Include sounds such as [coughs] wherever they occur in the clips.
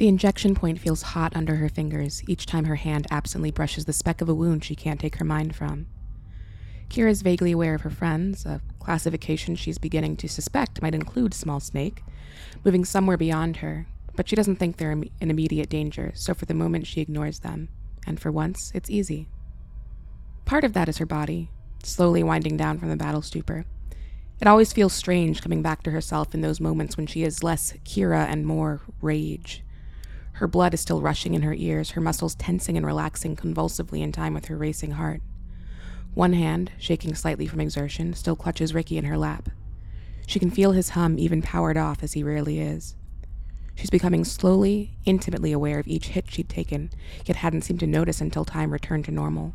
The injection point feels hot under her fingers each time her hand absently brushes the speck of a wound she can't take her mind from. Kira is vaguely aware of her friends, a classification she's beginning to suspect might include Small Snake, moving somewhere beyond her, but she doesn't think they're in immediate danger, so for the moment she ignores them, and for once, it's easy. Part of that is her body, slowly winding down from the battle stupor. It always feels strange coming back to herself in those moments when she is less Kira and more rage. Her blood is still rushing in her ears, her muscles tensing and relaxing convulsively in time with her racing heart. One hand, shaking slightly from exertion, still clutches Ricky in her lap. She can feel his hum even powered off as he rarely is. She's becoming slowly, intimately aware of each hit she'd taken, yet hadn't seemed to notice until time returned to normal.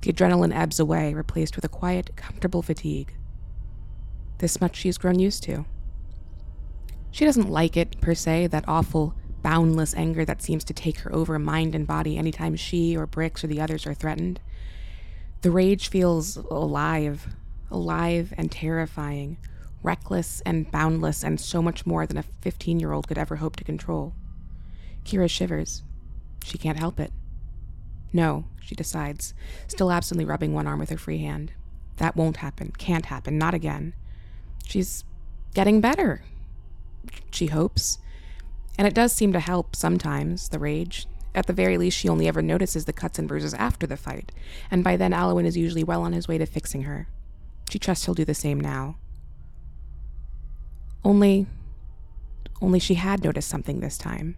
The adrenaline ebbs away, replaced with a quiet, comfortable fatigue. This much she's grown used to. She doesn't like it, per se, that awful, boundless anger that seems to take her over mind and body anytime she or Bricks or the others are threatened. The rage feels alive, alive and terrifying, reckless and boundless, and so much more than a 15 year old could ever hope to control. Kira shivers. She can't help it. No, she decides, still absently rubbing one arm with her free hand. That won't happen, can't happen, not again. She's getting better, she hopes. And it does seem to help sometimes, the rage. At the very least, she only ever notices the cuts and bruises after the fight, and by then Alwyn is usually well on his way to fixing her. She trusts he'll do the same now. Only. only she had noticed something this time.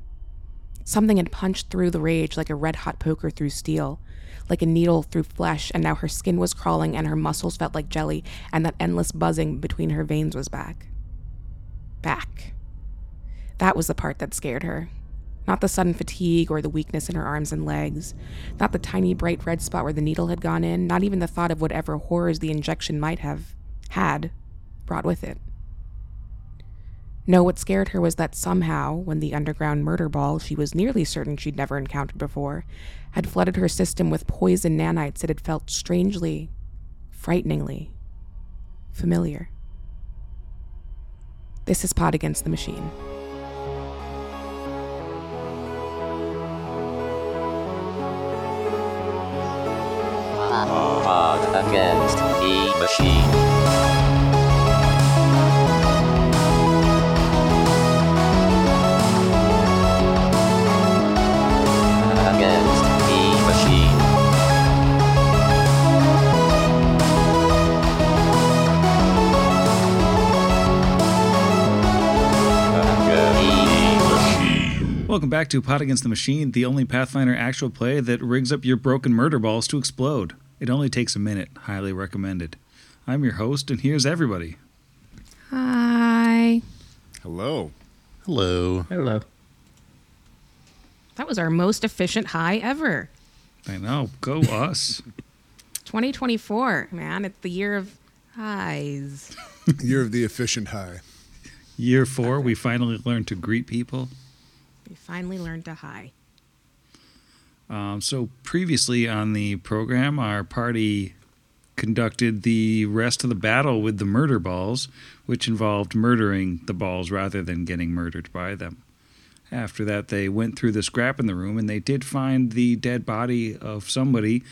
Something had punched through the rage like a red hot poker through steel, like a needle through flesh, and now her skin was crawling and her muscles felt like jelly, and that endless buzzing between her veins was back. Back. That was the part that scared her. Not the sudden fatigue or the weakness in her arms and legs, not the tiny bright red spot where the needle had gone in, not even the thought of whatever horrors the injection might have had brought with it. No, what scared her was that somehow, when the underground murder ball she was nearly certain she'd never encountered before had flooded her system with poison nanites, it had felt strangely, frighteningly familiar. This is Pod Against the Machine. Pod Against the Machine. Against the Machine. Welcome back to Pod Against the Machine, the only Pathfinder actual play that rigs up your broken murder balls to explode. It only takes a minute. Highly recommended. I'm your host, and here's everybody. Hi. Hello. Hello. Hello. That was our most efficient high ever. I know, go us. [laughs] 2024, man. It's the year of highs. [laughs] Year of the efficient high. Year four, we finally learned to greet people. We finally learned to high. Um, so previously on the program, our party conducted the rest of the battle with the murder balls, which involved murdering the balls rather than getting murdered by them. After that, they went through the scrap in the room and they did find the dead body of somebody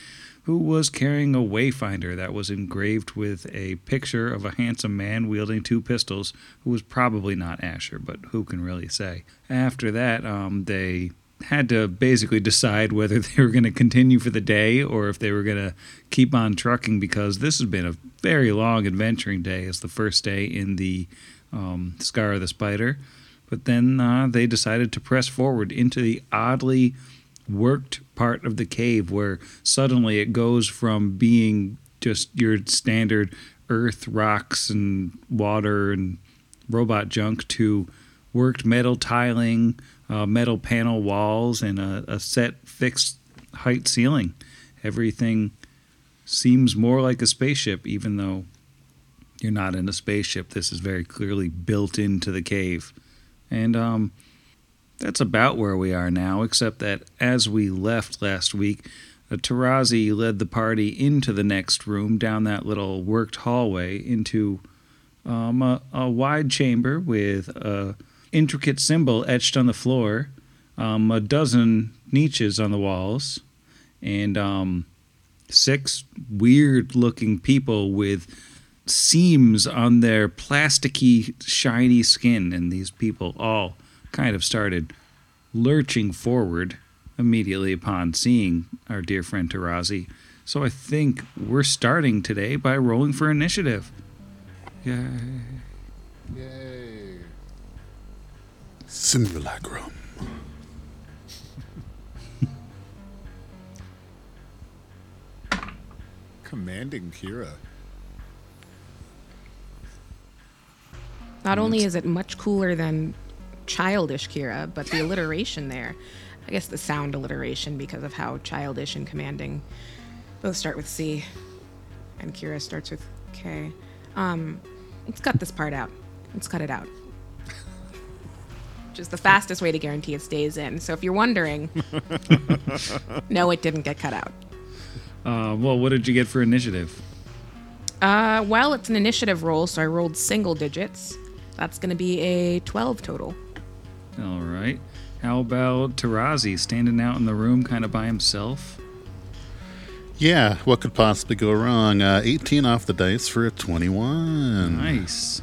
who was carrying a wayfinder that was engraved with a picture of a handsome man wielding two pistols who was probably not Asher, but who can really say? After that, um, they had to basically decide whether [laughs] they were going to continue for the day or if they were going to keep on trucking because this has been a very long adventuring day. It's the first day in the um, Scar of the Spider. But then uh, they decided to press forward into the oddly worked part of the cave where suddenly it goes from being just your standard earth, rocks, and water and robot junk to worked metal tiling, uh, metal panel walls, and a, a set fixed height ceiling. Everything seems more like a spaceship, even though you're not in a spaceship. This is very clearly built into the cave. And um, that's about where we are now, except that as we left last week, uh, Tarazi led the party into the next room, down that little worked hallway, into um, a, a wide chamber with a intricate symbol etched on the floor um, a dozen niches on the walls, and um, six weird looking people with seams on their plasticky, shiny skin. And these people all kind of started lurching forward immediately upon seeing our dear friend Tarazi. So I think we're starting today by rolling for initiative. Yay. Yay. Simulacrum. Commanding Kira. Not only is it much cooler than childish Kira, but the alliteration there. I guess the sound alliteration because of how childish and commanding both start with C, and Kira starts with K. Um, let's cut this part out. Let's cut it out. Which is the fastest way to guarantee it stays in. So if you're wondering, [laughs] no, it didn't get cut out. Uh, well, what did you get for initiative? Uh, well, it's an initiative roll, so I rolled single digits. That's going to be a 12 total. All right. How about Tarazi standing out in the room kind of by himself? Yeah, what could possibly go wrong? Uh, 18 off the dice for a 21. Nice.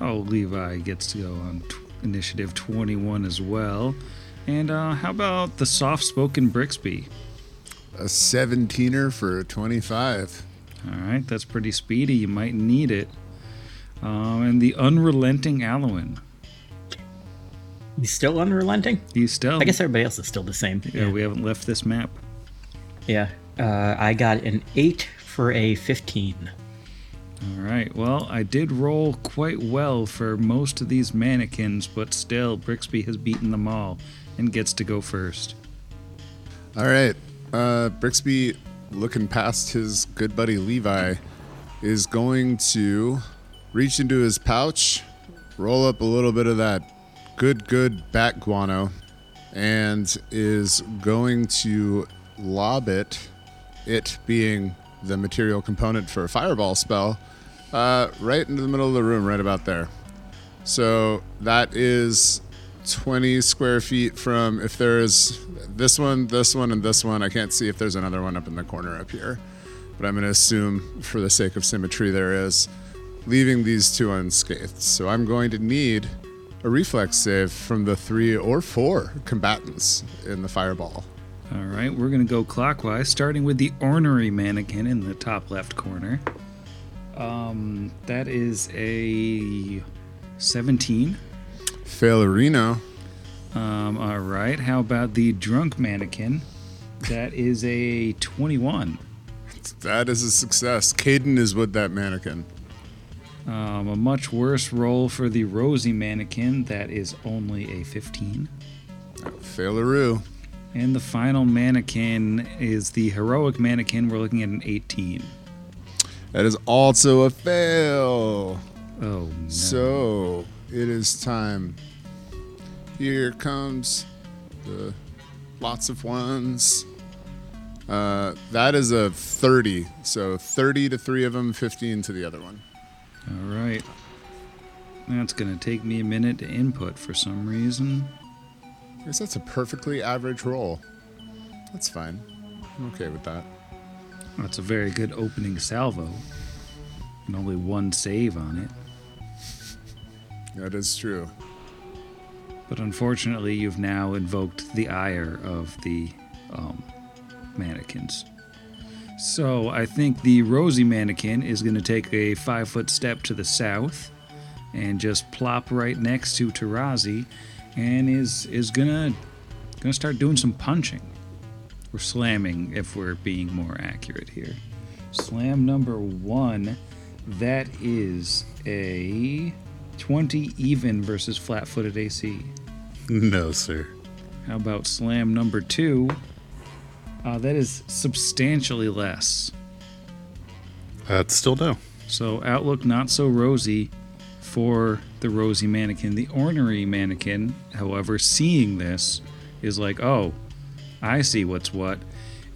So Levi gets to go on t- initiative 21 as well. And uh, how about the soft spoken Brixby? A 17er for a 25. All right, that's pretty speedy. You might need it. Um, and the unrelenting Alwyn. He's still unrelenting. He's still. I guess everybody else is still the same. Yeah, we haven't left this map. Yeah. Uh, I got an eight for a fifteen. All right. Well, I did roll quite well for most of these mannequins, but still, Brixby has beaten them all and gets to go first. All right. Uh, Brixby, looking past his good buddy Levi, is going to reach into his pouch, roll up a little bit of that good, good bat guano, and is going to lob it, it being the material component for a fireball spell, uh, right into the middle of the room, right about there. So that is 20 square feet from if there's this one, this one, and this one. I can't see if there's another one up in the corner up here, but I'm going to assume for the sake of symmetry there is, leaving these two unscathed. So I'm going to need a reflex save from the three or four combatants in the fireball. All right, we're going to go clockwise, starting with the ornery mannequin in the top left corner. Um, that is a 17. Failerino, Um, all right, how about the drunk mannequin? That is a 21. that is a success. Caden is with that mannequin. Um, a much worse roll for the rosy mannequin. That is only a 15. Faileroo. And the final mannequin is the heroic mannequin. We're looking at an 18. That is also a fail. Oh, no. So it is time. Here comes the lots of ones. Uh, that is a 30. So 30 to three of them, 15 to the other one. All right. That's going to take me a minute to input for some reason. I guess that's a perfectly average roll. That's fine. I'm okay with that. That's a very good opening salvo. And only one save on it. That is true. But unfortunately, you've now invoked the ire of the um, mannequins. So I think the rosy mannequin is going to take a five foot step to the south and just plop right next to Tarazi and is is gonna gonna start doing some punching or slamming if we're being more accurate here. Slam number one, that is a 20 even versus flat footed AC. No, sir. How about slam number two? Uh, that is substantially less. That's still no. So outlook not so rosy for the rosy mannequin. The ornery mannequin, however, seeing this is like, oh, I see what's what.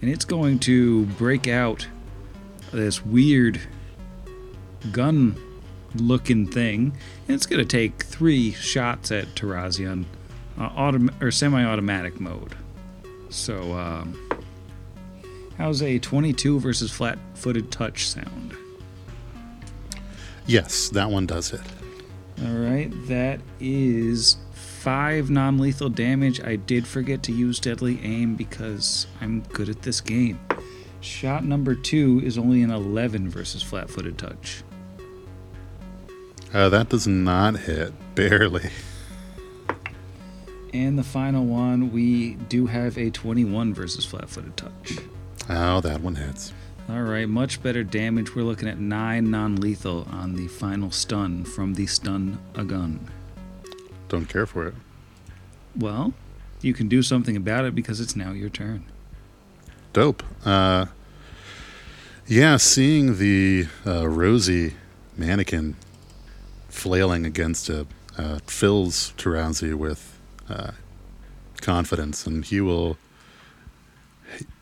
And it's going to break out this weird gun looking thing. And it's going to take three shots at Tarazi on uh, autom- or semi-automatic mode. So, um, how's a 22 versus flat-footed touch sound? Yes, that one does it. All right, that is five non-lethal damage. I did forget to use deadly aim because I'm good at this game. Shot number two is only an 11 versus flat-footed touch. Uh, that does not hit. Barely. And the final one, we do have a 21 versus flat-footed touch. Oh, that one hits. All right, much better damage. We're looking at nine non-lethal on the final stun from the stun a gun. Don't care for it. Well, you can do something about it because it's now your turn. Dope. Uh, yeah, seeing the uh, Rosie mannequin flailing against it uh, fills Tarazi with uh, confidence, and he will,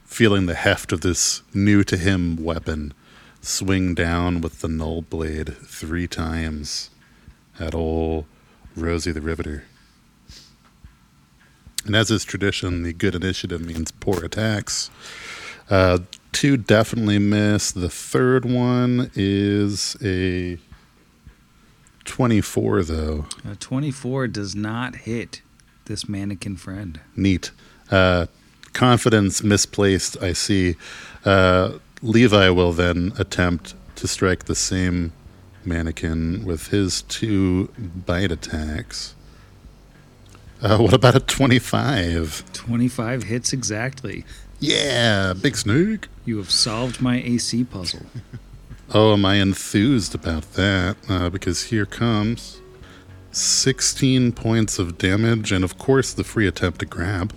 feeling the heft of this new to him weapon, swing down with the null blade three times at old Rosie the Riveter. And as is tradition, the good initiative means poor attacks. Uh, two definitely miss. The third one is a 24, though. A 24 does not hit this mannequin friend. Neat. Uh, confidence misplaced, I see. Uh, Levi will then attempt to strike the same mannequin with his two bite attacks. Uh, what about a 25? 25 hits exactly. Yeah, big snake. You have solved my AC puzzle. [laughs] Oh, am I enthused about that? Uh, because here comes 16 points of damage, and of course, the free attempt to grab.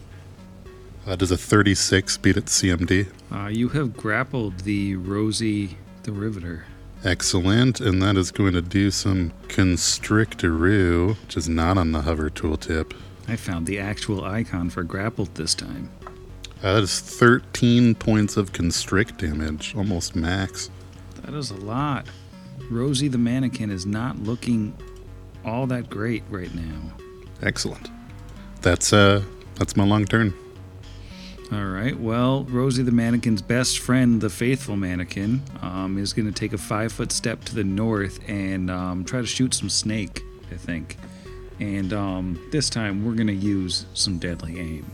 Uh, does a 36 beat its CMD? Uh, you have grappled the Rosie the Riveter. Excellent, and that is going to do some constrictoroo, which is not on the hover tooltip. I found the actual icon for grappled this time. Uh, that is 13 points of constrict damage, almost max. That is a lot. Rosie the mannequin is not looking all that great right now. Excellent. That's uh, that's my long turn. All right. Well, Rosie the mannequin's best friend, the faithful mannequin, um, is going to take a five foot step to the north and um, try to shoot some snake. I think. And um, this time we're going to use some deadly aim.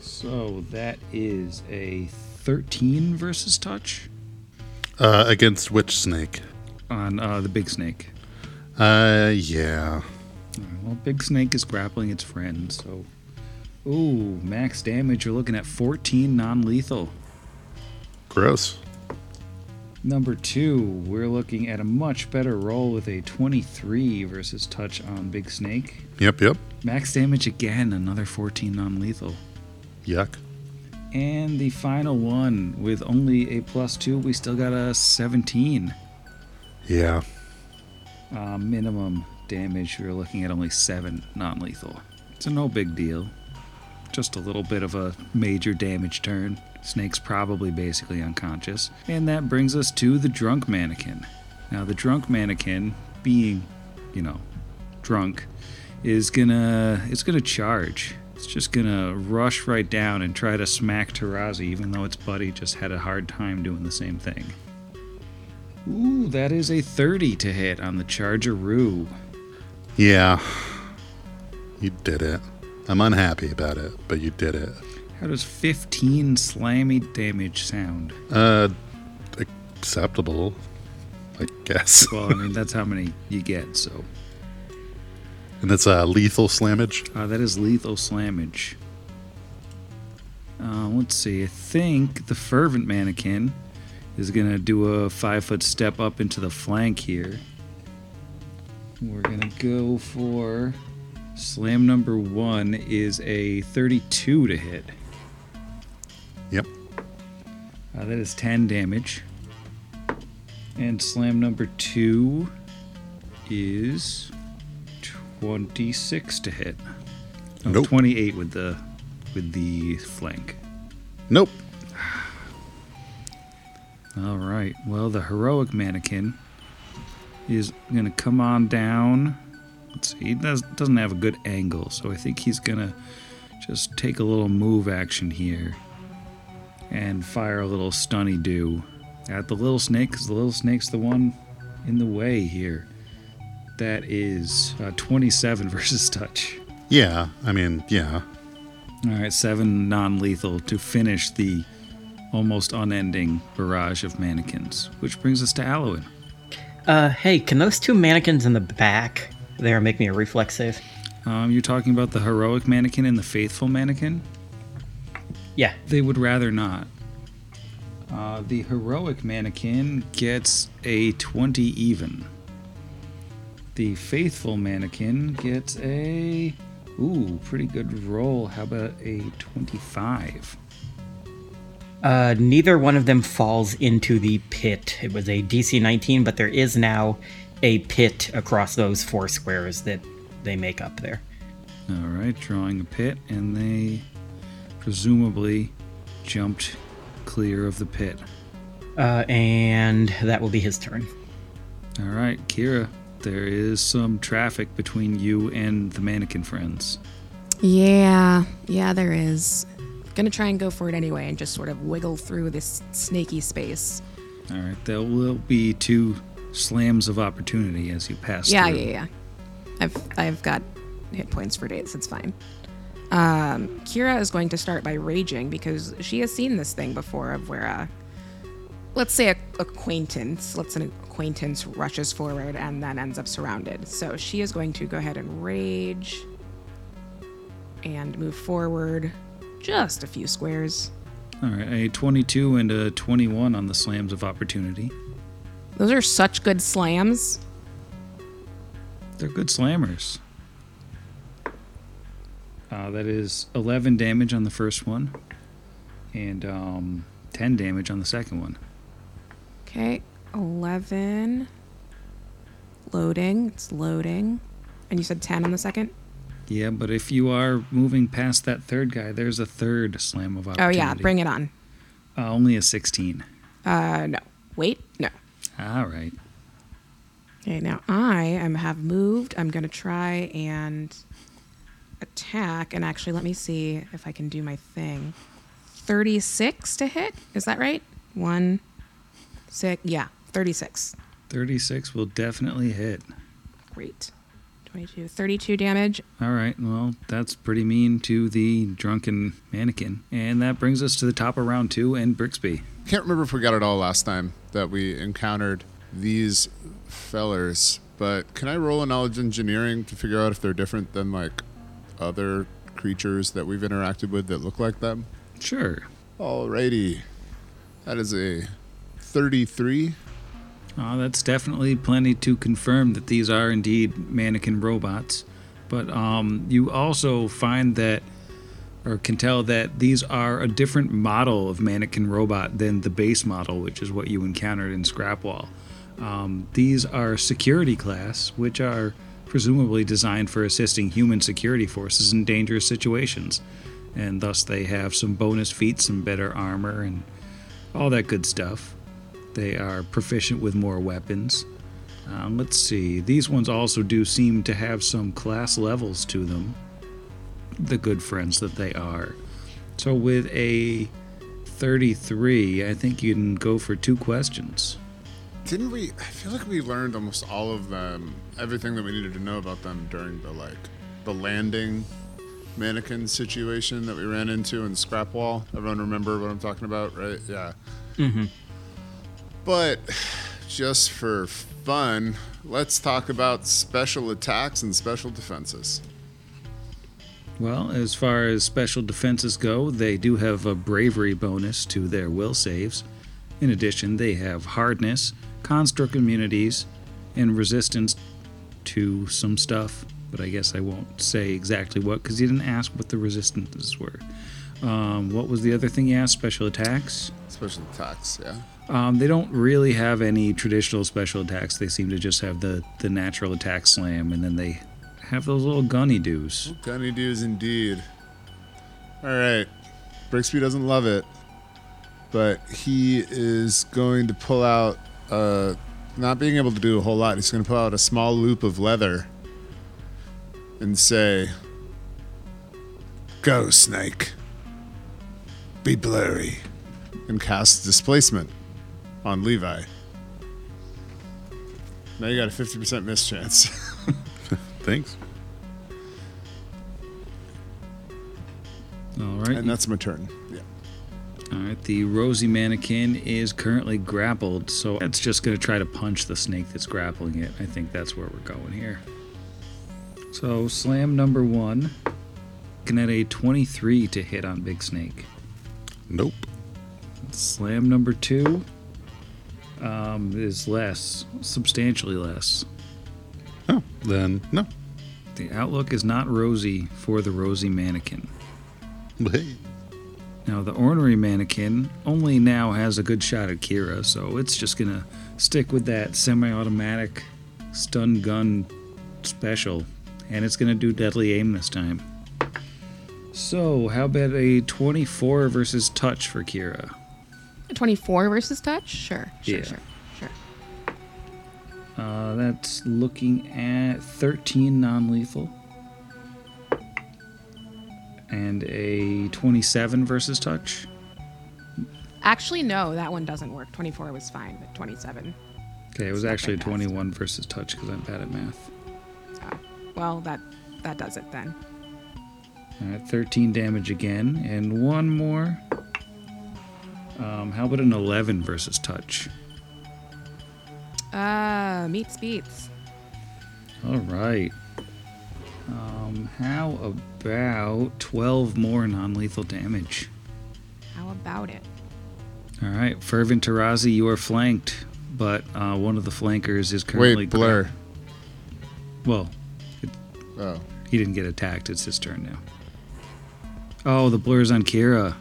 So that is a 13 versus touch Uh, against which snake? on uh, the big snake. Uh, yeah. Well, Big Snake is grappling its friend, so. Ooh, max damage. You're looking at 14 non lethal. Gross. Number two, we're looking at a much better roll with a 23 versus touch on Big Snake. Yep, yep. Max damage again, another 14 non lethal. Yuck. And the final one, with only a plus two, we still got a 17. Yeah. Uh, minimum damage, we're looking at only seven non lethal. It's a no big deal. Just a little bit of a major damage turn. Snake's probably basically unconscious. And that brings us to the drunk mannequin. Now, the drunk mannequin, being, you know, drunk, is gonna it's gonna charge. It's just gonna rush right down and try to smack Tarazi, even though its buddy just had a hard time doing the same thing. Ooh, that is a 30 to hit on the Chargeroo. Yeah. You did it. I'm unhappy about it, but you did it. How does 15 slammy damage sound? Uh, acceptable, I guess. [laughs] Well, I mean, that's how many you get, so. And it's uh, lethal slammage. Uh, that is lethal slammage. Uh, let's see. I think the fervent mannequin is going to do a five foot step up into the flank here. We're going to go for slam number one is a 32 to hit. Yep. Uh, that is 10 damage. And slam number two is 26 to hit. Oh, Nope. 28 with the with the flank. Nope. All right. Well, the heroic mannequin is going to come on down Let's see. He does, doesn't have a good angle, so I think he's gonna just take a little move action here and fire a little stunny do at the little snake, because the little snake's the one in the way here. That is uh, 27 [laughs] versus touch. Yeah, I mean, yeah. All right, seven non lethal to finish the almost unending barrage of mannequins, which brings us to Alwyn. Uh, hey, can those two mannequins in the back there make me a reflex save? Um, you're talking about the heroic mannequin and the faithful mannequin? Yeah. They would rather not. Uh, the heroic mannequin gets a 20 even. The faithful mannequin gets a. Ooh, pretty good roll. How about a 25? Uh, neither one of them falls into the pit. It was a DC 19, but there is now a pit across those four squares that they make up there. All right, drawing a pit, and they presumably jumped clear of the pit. Uh, and that will be his turn. All right, Kira, there is some traffic between you and the mannequin friends. Yeah, yeah, there is. Gonna try and go for it anyway and just sort of wiggle through this snaky space. All right, there will be two slams of opportunity as you pass Yeah, through. yeah, yeah. I've I've got hit points for days. It's fine. Um, Kira is going to start by raging because she has seen this thing before of where, uh, let's say, a acquaintance, let's an acquaintance rushes forward and then ends up surrounded. So she is going to go ahead and rage and move forward just a few squares. All right, a 22 and a 21 on the slams of opportunity. Those are such good slams. They're good slammers. Uh, that is 11 damage on the first one, and um, 10 damage on the second one. Okay, 11. Loading. It's loading. And you said 10 on the second? Yeah, but if you are moving past that third guy, there's a third slam of opportunity. Oh, yeah, bring it on. Uh, only a 16. Uh, no. Wait, no. All right. Okay, now I am have moved. I'm gonna try and attack. And actually, let me see if I can do my thing. 36 to hit. Is that right? One, six. Yeah, 36. 36 will definitely hit. Great. 22. 32 damage. All right, well, that's pretty mean to the drunken mannequin. And that brings us to the top of round two and Brixby. Can't remember if we got it all last time that we encountered these fellers, but can I roll a knowledge engineering to figure out if they're different than like other creatures that we've interacted with that look like them? Sure. Alrighty. That is a 33. Uh, that's definitely plenty to confirm that these are indeed mannequin robots. But um, you also find that, or can tell that these are a different model of mannequin robot than the base model, which is what you encountered in Scrapwall. Um, these are security class, which are presumably designed for assisting human security forces in dangerous situations. And thus, they have some bonus feats, some better armor, and all that good stuff. They are proficient with more weapons. Um, let's see. These ones also do seem to have some class levels to them. The good friends that they are. So with a 33, I think you can go for two questions. Didn't we? I feel like we learned almost all of them, everything that we needed to know about them during the like the landing mannequin situation that we ran into in Scrapwall. Everyone remember what I'm talking about, right? Yeah. Mm-hmm. But just for fun, let's talk about special attacks and special defenses. Well, as far as special defenses go, they do have a bravery bonus to their will saves. In addition, they have hardness, construct immunities, and resistance to some stuff. But I guess I won't say exactly what because you didn't ask what the resistances were. Um, what was the other thing you asked? Special attacks? Special attacks, yeah. Um, they don't really have any traditional special attacks. They seem to just have the, the natural attack slam, and then they have those little gunny doos. Gunny dudes indeed. All right. Brixby doesn't love it, but he is going to pull out, uh, not being able to do a whole lot, he's going to pull out a small loop of leather and say, Go, snake. Be blurry. And cast displacement on Levi. Now you got a 50% miss chance. Thanks. All right. and that's my turn. Yeah. All right. The rosy mannequin is currently grappled, so it's just going to try to punch the snake that's grappling it. I think that's where we're going here. So, slam number one. Looking at a 23 to hit on Big Snake. Nope. Slam number two um, is less, substantially less. Oh, then no. The outlook is not rosy for the rosy mannequin. Hey. Now, the ornery mannequin only now has a good shot at Kira, so it's just gonna stick with that semi automatic stun gun special, and it's gonna do deadly aim this time. So, how about a 24 versus touch for Kira? 24 versus touch? Sure, sure, Yeah. sure, sure. Uh, that's looking at 13 non lethal. And a 27 versus touch. Actually, no, that one doesn't work. 24 was fine, but 27. Okay, it was actually a right past. 21 versus touch because I'm bad at math. Oh, well, that that does it then. Alright, 13 damage again, and one more. Um, how about an 11 versus touch? Uh, meets beats. Alright. Um, how about 12 more non lethal damage? How about it? Alright, Fervent Tarazi, you are flanked, but uh, one of the flankers is currently. Wait, blur. well, Oh. he didn't get attacked, it's his turn now. Oh, the blur's on Kira.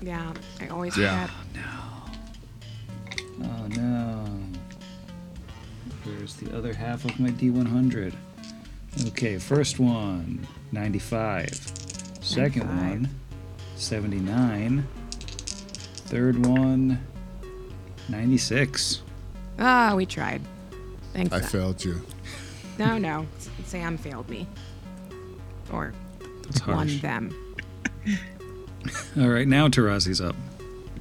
Yeah, I always Yeah. forget. Oh no. Where's the other half of my D100? Okay, first one, 95. Second 95. one, 79. Third one, 96. Ah, we tried. Thanks. I Sam. failed you. No, no. Sam failed me. Or That's won harsh. them. [laughs] All right, now Tarazi's up.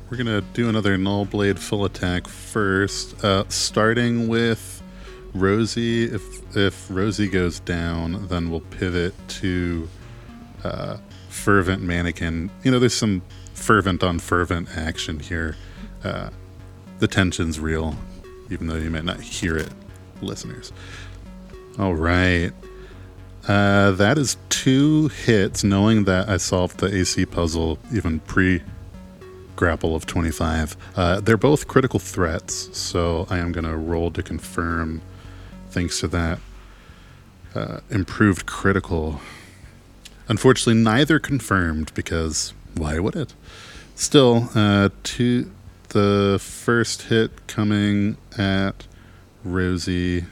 We're gonna do another null blade full attack first, uh, starting with Rosie. If if Rosie goes down, then we'll pivot to uh, fervent mannequin. You know, there's some fervent on fervent action here. Uh, the tension's real, even though you might not hear it, listeners. All right. Uh, that is two hits, knowing that I solved the AC puzzle even pre grapple of 25. Uh, they're both critical threats, so I am going to roll to confirm thanks to that uh, improved critical. Unfortunately, neither confirmed because why would it? Still, uh, to the first hit coming at Rosie.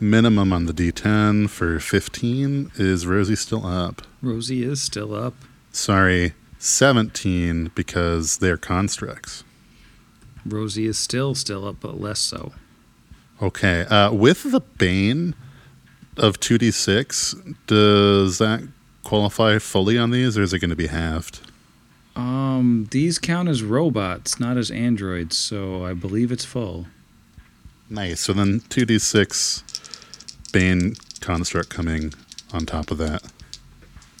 Minimum on the D10 for 15. Is Rosie still up? Rosie is still up. Sorry, 17 because they're constructs. Rosie is still still up, but less so. Okay, uh, with the Bane of 2d6, does that qualify fully on these or is it going to be halved? Um, these count as robots, not as androids, so I believe it's full. Nice. So then 2d6 Bane construct coming on top of that.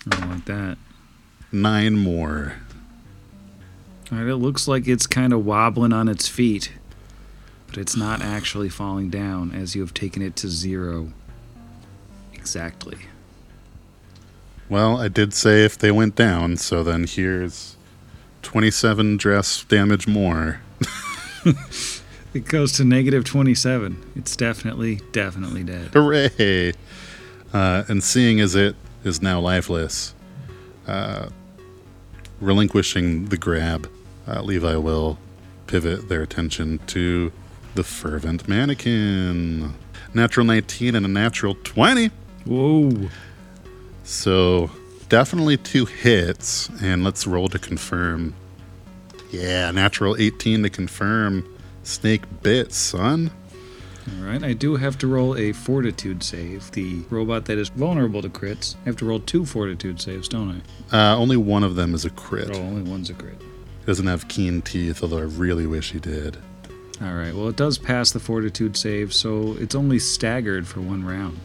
I don't like that. Nine more. All right, it looks like it's kind of wobbling on its feet, but it's not actually falling down as you have taken it to zero. Exactly. Well, I did say if they went down, so then here's 27 dress damage more. [laughs] It goes to negative 27. It's definitely, definitely dead. Hooray! Uh, and seeing as it is now lifeless, uh, relinquishing the grab, uh, Levi will pivot their attention to the fervent mannequin. Natural 19 and a natural 20. Whoa. So definitely two hits, and let's roll to confirm. Yeah, natural 18 to confirm. Snake bit, son. All right, I do have to roll a fortitude save. The robot that is vulnerable to crits, I have to roll two fortitude saves, don't I? Uh, only one of them is a crit. Oh, only one's a crit. He doesn't have keen teeth, although I really wish he did. All right, well, it does pass the fortitude save, so it's only staggered for one round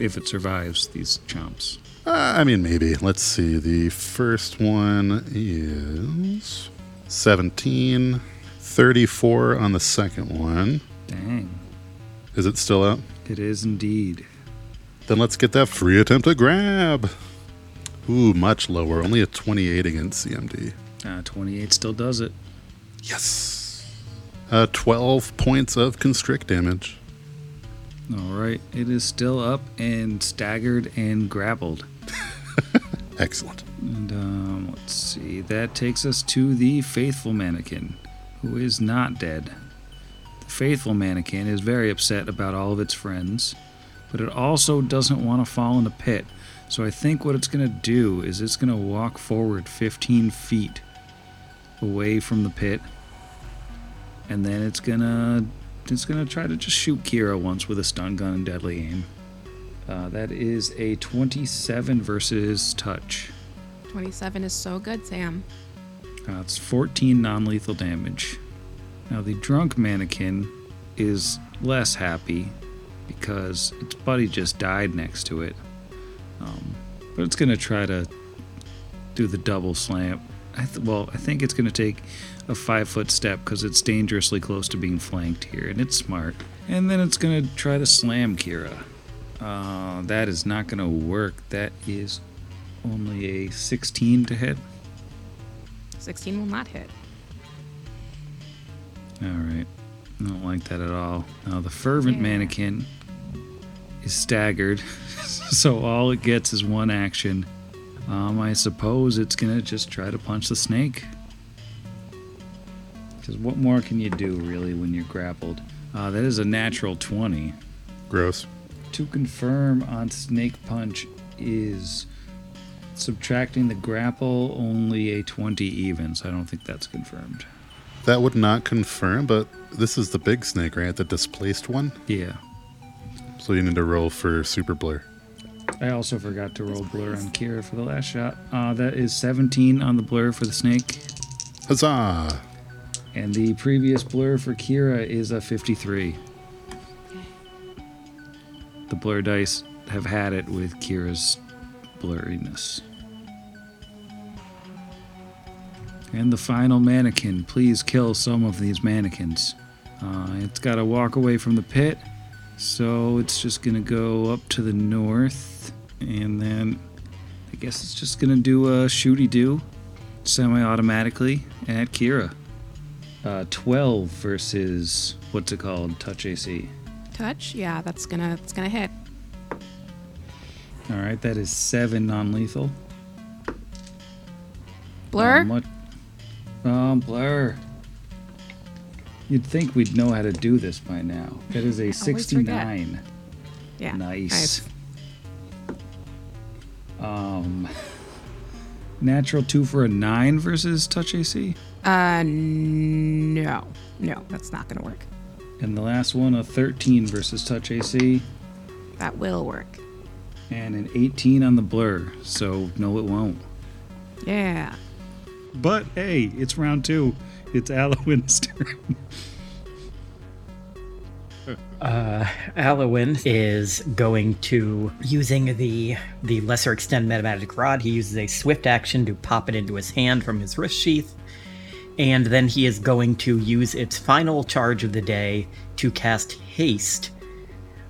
if it survives these chomps. Uh, I mean, maybe. Let's see. The first one is 17, 34 on the second one. Dang, Is it still out? it is indeed. Then let's get that free attempt to grab. Ooh, much lower. Only a 28 against CMD. Uh, 28 still does it. Yes. Uh, 12 points of constrict damage. All right, it is still up and staggered and grappled. [laughs] Excellent. And um, let's see, that takes us to the faithful mannequin, who is not dead. The faithful mannequin is very upset about all of its friends, but it also doesn't want to fall in the pit. So I think what it's going to do is it's going to walk forward 15 feet away from the pit, and then it's gonna it's gonna try to just shoot Kira once with a stun gun and deadly aim. Uh, that is a 27 versus touch. 27 is so good, Sam. Uh, it's 14 non lethal damage. Now, the drunk mannequin is less happy because its buddy just died next to it. Um, but it's to try to do the double slam. I th- well, I think it's to take a five foot step because it's dangerously close to being flanked here, and it's smart. And then it's going to try to slam Kira. Uh, that is not going to work. That is only a 16 to hit. 16 will not hit. All right. I don't like that at all. Now, the fervent Yeah. mannequin is staggered, [laughs] so all it gets is one action. Um, I suppose it's gonna just try to punch the snake. Because what more can you do, really, when you're grappled? Uh, that is a natural 20. Gross. To confirm on snake punch is subtracting the grapple only a 20 even, so I don't think that's confirmed. That would not confirm, but this is the big snake, right? The displaced one. Yeah. So you need to roll for super blur. I also forgot to roll blur on Kira for the last shot. Uh, that is 17 on the blur for the snake, Huzzah! And the previous blur for Kira is a 53. The blur dice have had it with Kira's blurriness. And the final mannequin. Please kill some of these mannequins. Uh, it's got to walk away from the pit, so it's just going to go up to the north, and then I guess it's just going to do a shooty do semi automatically at Kira. Uh, 12 versus what's it called? Touch AC. Touch? Yeah, that's gonna that's gonna hit. All right, that is seven non-lethal. Blur? Uh, much- um, blur. You'd think we'd know how to do this by now. That is a [laughs] 69. yeah. Nice. [laughs] Um, [laughs] natural two for a nine versus touch AC, Uh, no, no, that's not gonna work. and the last one a 13 versus touch AC, That will work. and an 18 on the blur. So no, it won't. Yeah. But hey, it's round two. It's Alwyn's turn. [laughs] Uh, Alwyn is going to using the the lesser extend metamagic rod. He uses a swift action to pop it into his hand from his wrist sheath, and then he is going to use its final charge of the day to cast haste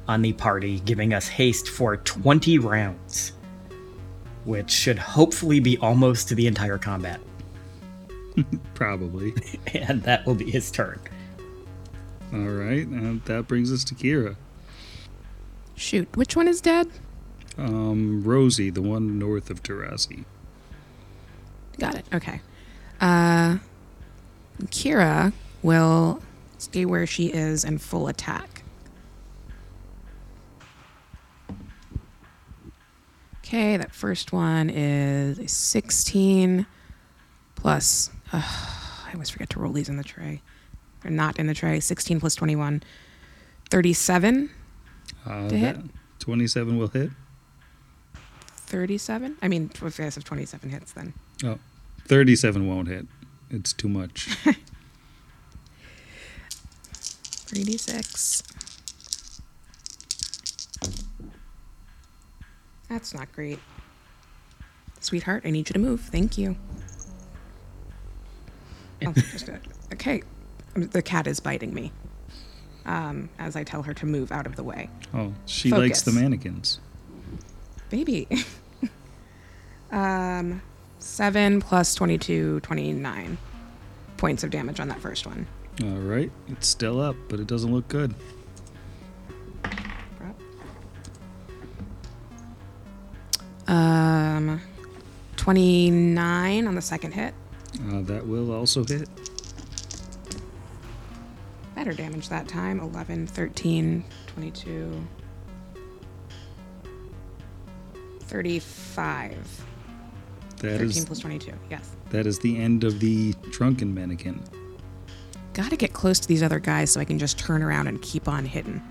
on the party, giving us haste for 20 rounds, which should hopefully be almost to the entire combat, [laughs] Probably. [laughs] and that will be his turn. All right, and that brings us to Kira. Shoot, which one is dead? Um, Rosie, the one north of Tarazi. Got it. Okay. Uh, Kira will stay where she is and full attack. Okay, that first one is a 16 plus. Uh, I always forget to roll these in the tray. They're not in the tray. 16 plus 21. 37. Uh, To hit? 27 will hit. 37? I mean, if I have 27 hits then. Oh, 37 won't hit. It's too much. [laughs] 3d6. That's not great. Sweetheart, I need you to move. Thank you. Oh, [laughs] just a, okay. The cat is biting me um, as I tell her to move out of the way. Oh, she likes the mannequins. Baby. [laughs] um, 7 plus 22, 29 points of damage on that first one. All right. It's still up, but it doesn't look good. Um, 29 on the second hit. Uh, that will also hit. Better damage that time. 11, 13, 22, 35. That 13 is plus 22. Yes. that is the end of the drunken mannequin. Gotta get close to these other guys so I can just turn around and keep on hitting.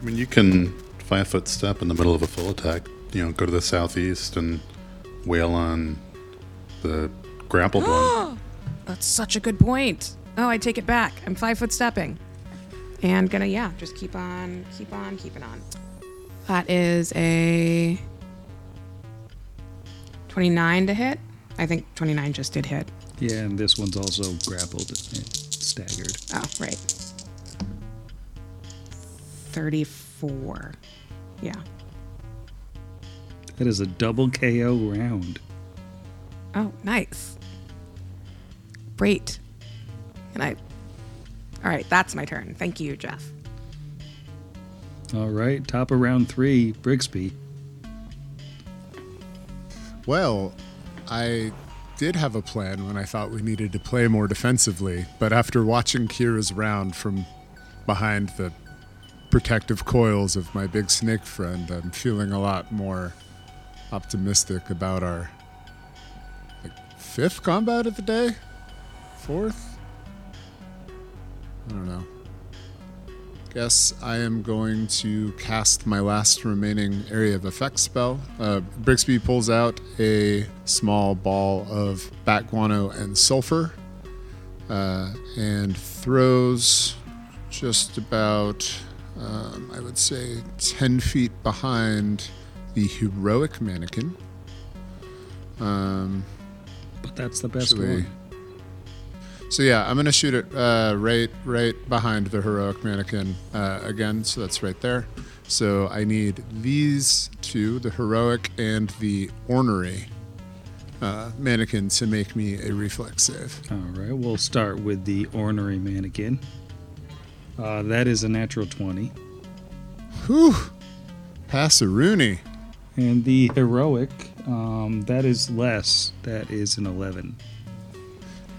I mean, you can five foot step in the middle of a full attack. You know, go to the southeast and wail on the grappled one. [gasps] That's such a good point. Oh, I take it back. I'm five foot stepping. And gonna, yeah, just keep on, keep on, keeping on. That is a 29 to hit. I think 29 just did hit. Yeah, and this one's also grappled and staggered. Oh, right. 34. Yeah. That is a double KO round. Oh, nice. Great. And I. All right, that's my turn. Thank you, Jeff. All right, top of round three, Brixby. Well, I did have a plan when I thought we needed to play more defensively, but after watching Kira's round from behind the protective coils of my big snake friend, I'm feeling a lot more optimistic about our like fifth combat of the day, fourth. I don't know. Guess I am going to cast my last remaining area of effect spell. Uh, Brixby pulls out a small ball of bat guano and sulfur uh, and throws just about, um, I would say, 10 feet behind the heroic mannequin. Um, But that's the best one. So yeah, I'm gonna shoot it uh, right, right behind the heroic mannequin uh, again. So that's right there. So I need these two, the heroic and the ornery uh, mannequin, to make me a reflex save. All right, we'll start with the ornery mannequin. Uh, that is a natural 20. Whew, pass a Rooney. And the heroic, um, that is less. That is an 11.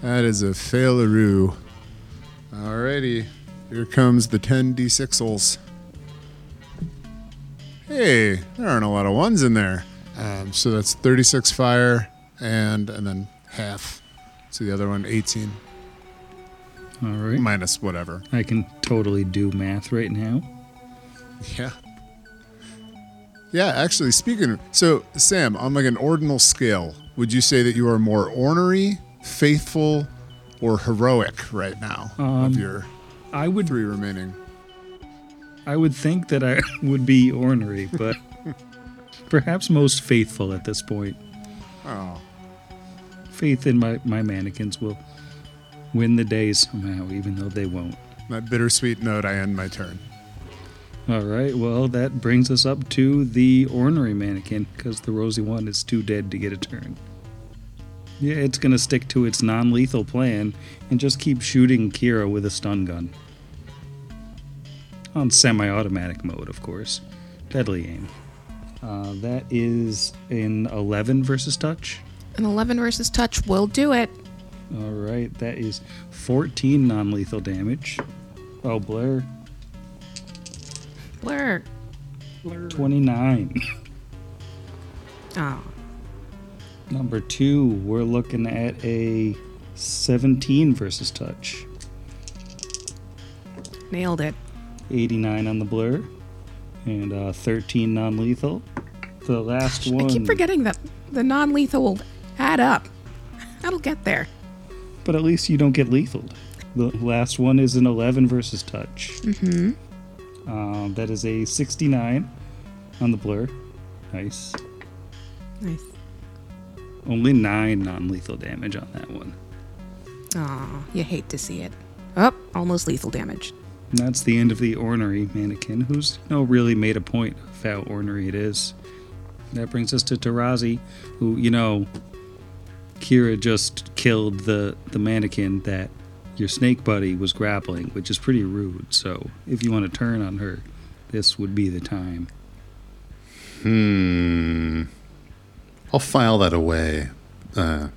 That is a failaroo. Alrighty, here comes the 10 d6s. Hey, there aren't a lot of ones in there. Um, so that's 36 fire and and then half. So the other one 18 All right. minus whatever. I can totally do math right now. Yeah. Yeah, actually speaking of, so Sam, on like an ordinal scale, would you say that you are more ornery, faithful, or heroic right now Um, of your I would three remaining? I would think that I [laughs] would be ornery, but perhaps most faithful at this point. Oh. Faith in my, my mannequins will win the day somehow, even though they won't. That bittersweet note, I end my turn. All right, well, that brings us up to the ornery mannequin because the rosy one is too dead to get a turn. Yeah, it's going to stick to its non lethal plan and just keep shooting Kira with a stun gun. On semi automatic mode, of course. Deadly aim. Uh, that is an 11 versus touch. An 11 versus touch will do it. All right, that is 14 non lethal damage. Oh, Blair, Blur. 29. [laughs] Oh, Number two, we're looking at a 17 versus touch. nailed it. 89 on the blur, and uh, 13 non lethal. The last one. I keep forgetting that the non lethal will add up. [laughs] That'll get there. But at least you don't get lethal. The last one is an 11 versus touch. Mm-hmm. Um, that is a 69 on the blur. Nice. Nice. Only nine non lethal damage on that one. Aw, you hate to see it. Oh, almost lethal damage. And that's the end of the ornery mannequin, who's you know, really made a point of how ornery it is. That brings us to Tarazi, who, you know, Kira just killed the, the mannequin that your snake buddy was grappling, which is pretty rude. So if you want to turn on her, this would be the time. Hmm. I'll file that away. Uh,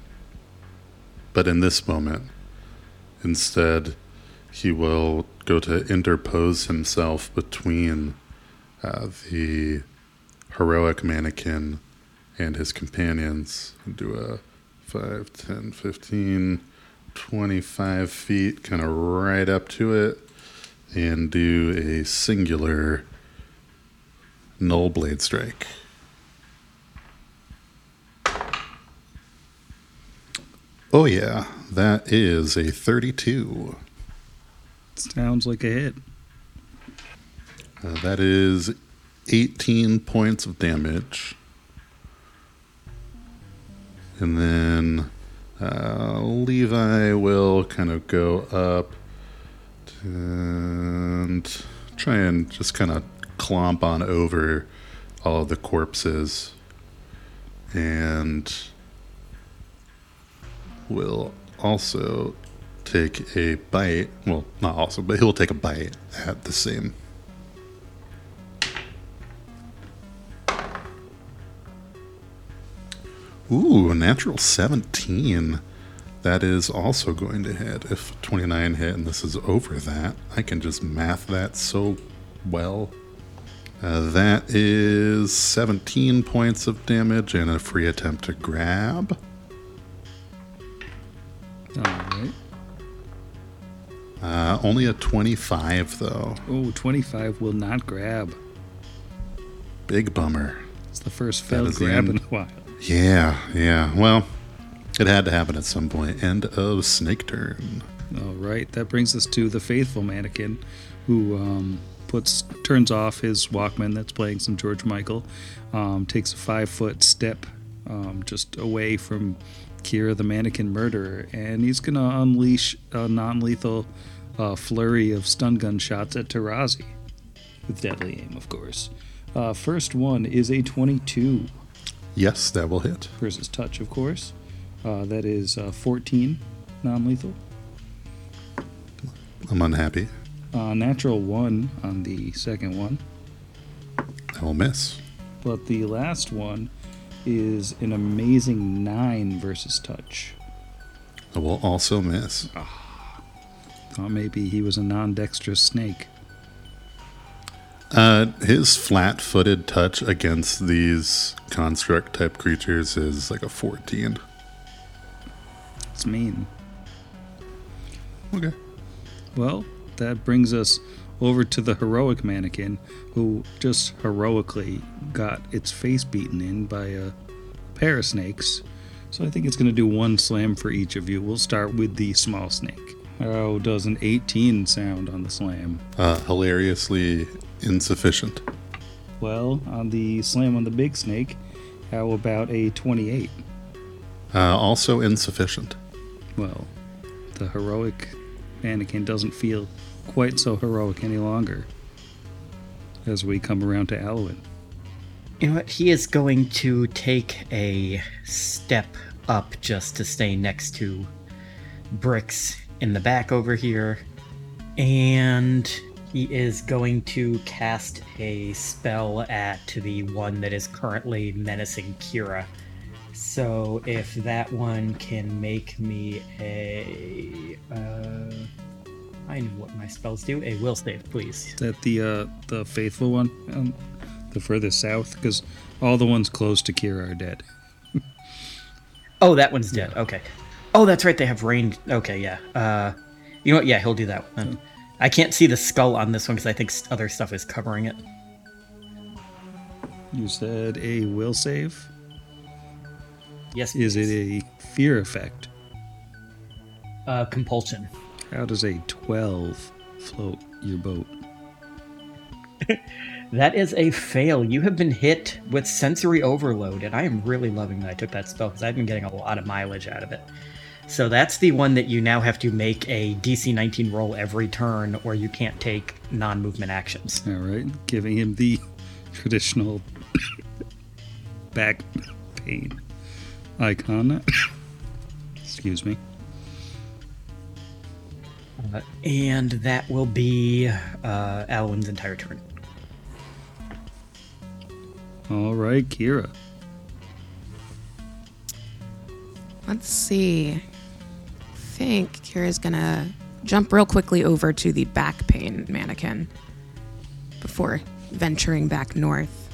but in this moment, instead, he will go to interpose himself between uh, the heroic mannequin and his companions do a 5, 10, 15, 25 feet, kind of right up to it, and do a singular null blade strike. Oh, yeah, that is a 32. Sounds like a hit. Uh, that is 18 points of damage. And then uh, Levi will kind of go up and try and just kind of clomp on over all of the corpses. And will also take a bite. Well, not also, but he'll take a bite at the same Ooh, natural 17. That is also going to hit. If 29 hit and this is over that, I can just math that so well. Uh, that is 17 points of damage and a free attempt to grab. Only a 25, though. Oh, 25 will not grab. Big bummer. It's the first failed grab in a while. Yeah, yeah. Well, it had to happen at some point. End of snake turn. All right, that brings us to the faithful mannequin, who um, puts turns off his Walkman that's playing some George Michael, um, takes a five foot step um, just away from Kira the mannequin murderer, and he's gonna unleash a non lethal uh, flurry of stun gun shots at Tarazi, with deadly aim, of course. Uh, first one is a 22 Yes, that will hit. versus touch, of course. Uh, that is uh, 14 non lethal. I'm unhappy. Uh, natural one on the second one, I will miss. but the last one is an amazing nine versus touch. I will also miss. Thought maybe he was a non-dexterous snake. Uh, his flat footed touch against these construct type creatures is like a 14. It's mean. Okay. Well, that brings us over to the heroic mannequin, who just heroically got its face beaten in by a pair of snakes. So I think it's going to do one slam for each of you. We'll start with the small snake. How does an 18 sound on the slam? Uh, hilariously insufficient. Well, on the slam on the big snake, how about a 28? Uh, also insufficient. Well, the heroic mannequin doesn't feel quite so heroic any longer as we come around to Alwyn. You know what? He is going to take a step up just to stay next to Bricks in the back over here. And he is going to cast a spell at the one that is currently menacing Kira. So if that one can make me a. Uh, I know what my spells do. A will save, please. Is that the uh, the faithful one, um, the furthest south? Because all the ones close to Kira are dead. Oh, that one's dead. Okay. Oh, that's right. They have rain. Okay, yeah. Uh, you know what? Yeah, he'll do that one. I can't see the skull on this one because I think other stuff is covering it. You said a will save. Yes. Is it a fear effect? uh, compulsion? How does a 12 float your boat? [laughs] That is a fail. You have been hit with sensory overload, and I am really loving that I took that spell because I've been getting a lot of mileage out of it. So that's the one that you now have to make a DC 19 roll every turn, or you can't take non movement actions. All right, giving him the traditional back pain icon. Excuse me. Uh, and that will be uh, Alwyn's entire turn. All right, Kira. Let's see. I think Kira's gonna jump real quickly over to the back pain mannequin before venturing back north.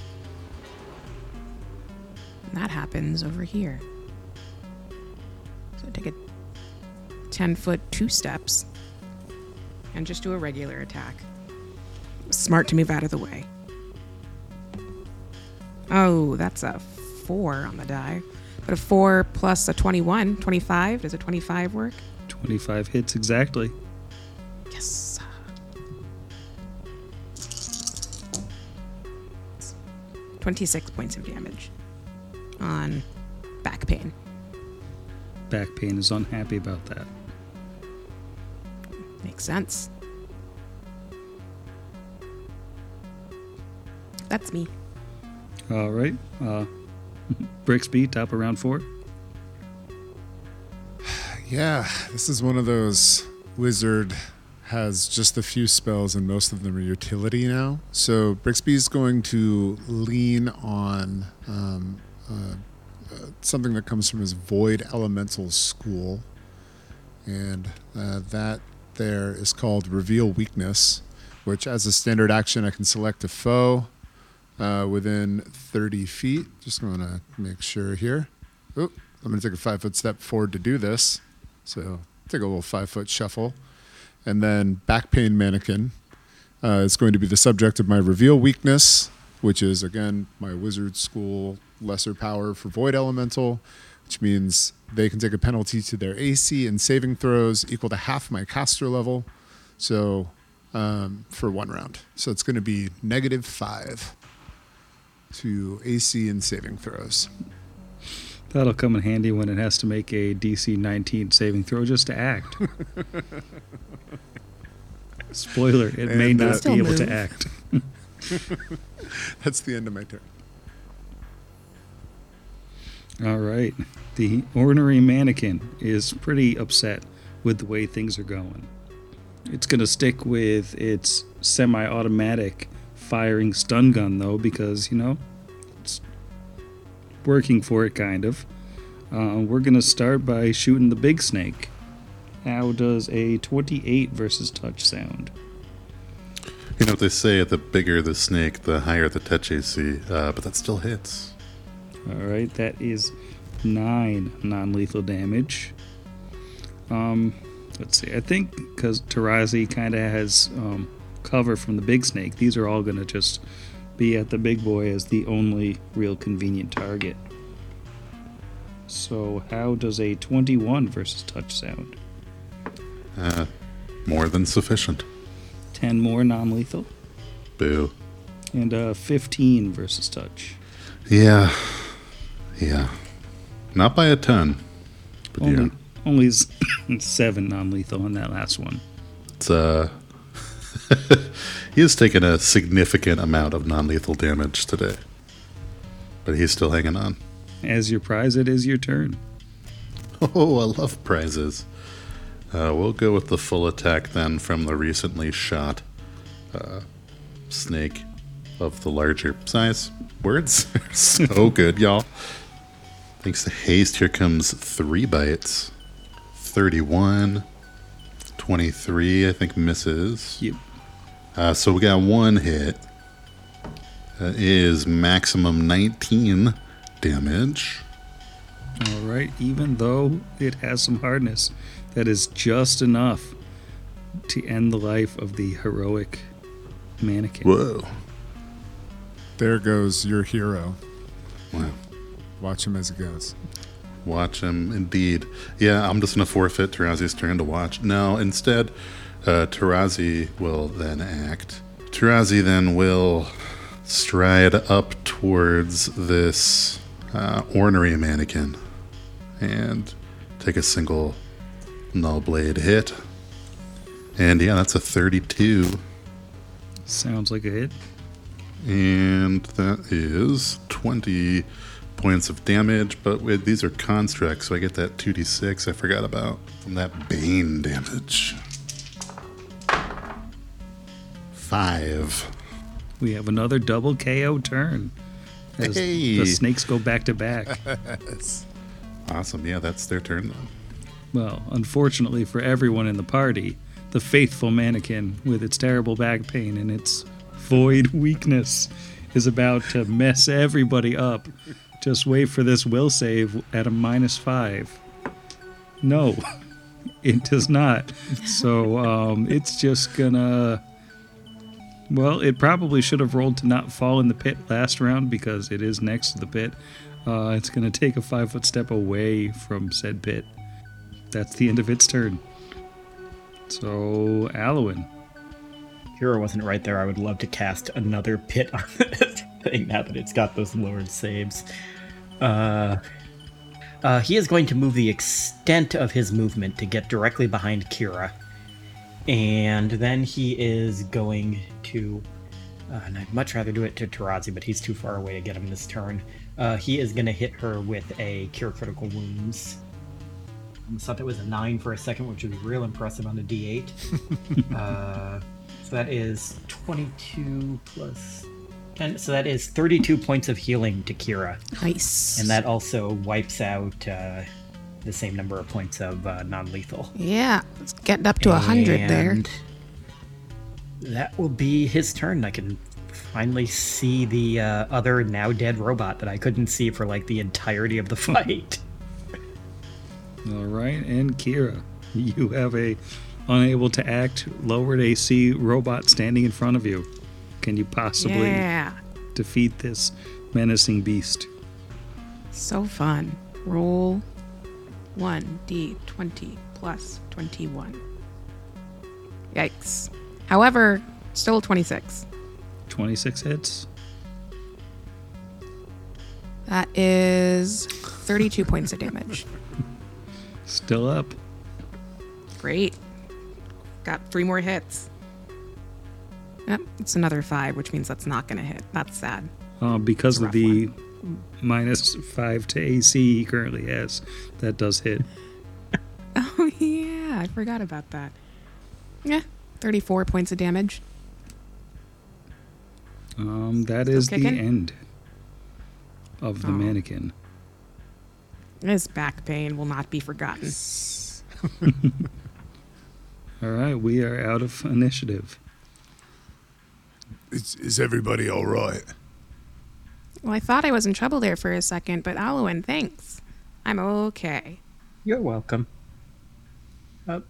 And that happens over here. So take a 10 foot two steps and just do a regular attack. Smart to move out of the way. Oh, that's a four on the die. But a four plus a 21, 25. Does a 25 work? 25 hits exactly. Yes. 26 points of damage on back pain. Back pain is unhappy about that. Makes sense. That's me. All right. Uh, [laughs] Brixby, top of round four. Yeah, this is one of those wizard has just a few spells and most of them are utility now. So Brixby's going to lean on um, uh, uh, something that comes from his Void Elemental School, and uh, that there is called Reveal Weakness, which as a standard action I can select a foe uh, within 30 feet. Just going to make sure here. Oop, I'm going to take a five foot step forward to do this. So take a little five foot shuffle. And then back pain mannequin uh, is going to be the subject of my reveal weakness, which is again my wizard school lesser power for void elemental, which means they can take a penalty to their AC and saving throws equal to half my caster level. So um, for one round. So it's going to be negative five to AC and saving throws. That'll come in handy when it has to make a DC 19 saving throw just to act. Spoiler, it may And, uh, not be able move. to act. [laughs] That's the end of my turn. All right. The ornery mannequin is pretty upset with the way things are going. It's going to stick with its semi automatic firing stun gun, though, because, you know, working for it, kind of. Uh, we're going to start by shooting the big snake. How does a 28 versus touch sound? You know what they say: the bigger the snake, the higher the touch AC. Uh, but that still hits. All right, that is nine non-lethal damage. Um, let's see. I think because Tarazi kind of has um, cover from the big snake, these are all gonna just be at the big boy as the only real convenient target. So, how does a 21 versus touch sound? Uh, more than sufficient. 10 more non-lethal, Boo. and uh, 15 versus touch. Yeah. Yeah. Not by a ton. But Only, yeah. only [coughs] seven non-lethal on that last one. It's uh [laughs] he has taken a significant amount of non-lethal damage today. But he's still hanging on. As your prize, it is your turn. [laughs] Oh, I love prizes. Uh, we'll go with the full attack then from the recently shot uh, snake of the larger size. Words are [laughs] so good, y'all. Thanks to haste, here comes three bites. 31, 23, I think misses. Yep. Uh, so we got one hit. That is maximum 19 damage. All right, even though it has some hardness, that is just enough to end the life of the heroic mannequin. Whoa. There goes your hero. Wow. Watch him as he goes. Watch him, indeed. Yeah, I'm just going to forfeit Tarazi's turn to watch. No, instead, uh, Tarazi will then act. Tarazi then will stride up towards this uh, ornery mannequin and take a single null blade hit. And yeah, that's a 32. Sounds like a hit. And that is 20 points of damage, but with, these are constructs, so I get that 2d6 I forgot about from that bane damage. Five. We have another double KO turn. As Hey. the snakes go back to back. [laughs] Awesome. Yeah, that's their turn then. Well, unfortunately for everyone in the party, the faithful mannequin, with its terrible back pain and its void weakness, is about to mess everybody up. Just wait for this will save at a minus five. No, [laughs] it does not. So um, it's just gonna. Well, it probably should have rolled to not fall in the pit last round because it is next to the pit. Uh, it's gonna take a five foot step away from said pit that's the end of its turn. So, Alwyn. Hero wasn't right there. I would love to cast another pit on [laughs] this thing now that it's got those lowered saves. Uh, uh, he is going to move the extent of his movement to get directly behind Kira. And then he is going to. Uh, and I'd much rather do it to Tarazi, but he's too far away to get him this turn. Uh, he is going to hit her with a Cure Critical Wounds. I thought it was a 9 for a second, which would be real impressive on a d8. [laughs] uh, so that is 22 plus 10. So that is 32 points of healing to Kira. Nice. And that also wipes out uh, the same number of points of uh, non lethal. Yeah, it's getting up to a 100 there. That will be his turn. I can finally see the uh, other now dead robot that I couldn't see for like the entirety of the [laughs] fight. All right, and Kira, you have a unable to act lowered AC robot standing in front of you. Can you possibly Yeah. defeat this menacing beast? So fun. Roll 1d20 plus 21. Yikes. However, still 26. 26 hits. That is 32 points of damage. [laughs] Still up. Great. Got three more hits. Yep, it's another five, which means that's not going to hit. That's sad. Uh, because of the minus five to AC he currently has, that does hit. [laughs] Oh, yeah. I forgot about that. Yeah, 34 points of damage. Um, that is the kicking? end of the Oh. mannequin. His back pain will not be forgotten. [laughs] All right, we are out of initiative. Is, is everybody all right? Well, I thought I was in trouble there for a second, but Alwyn, thanks. I'm okay. You're welcome. Uh,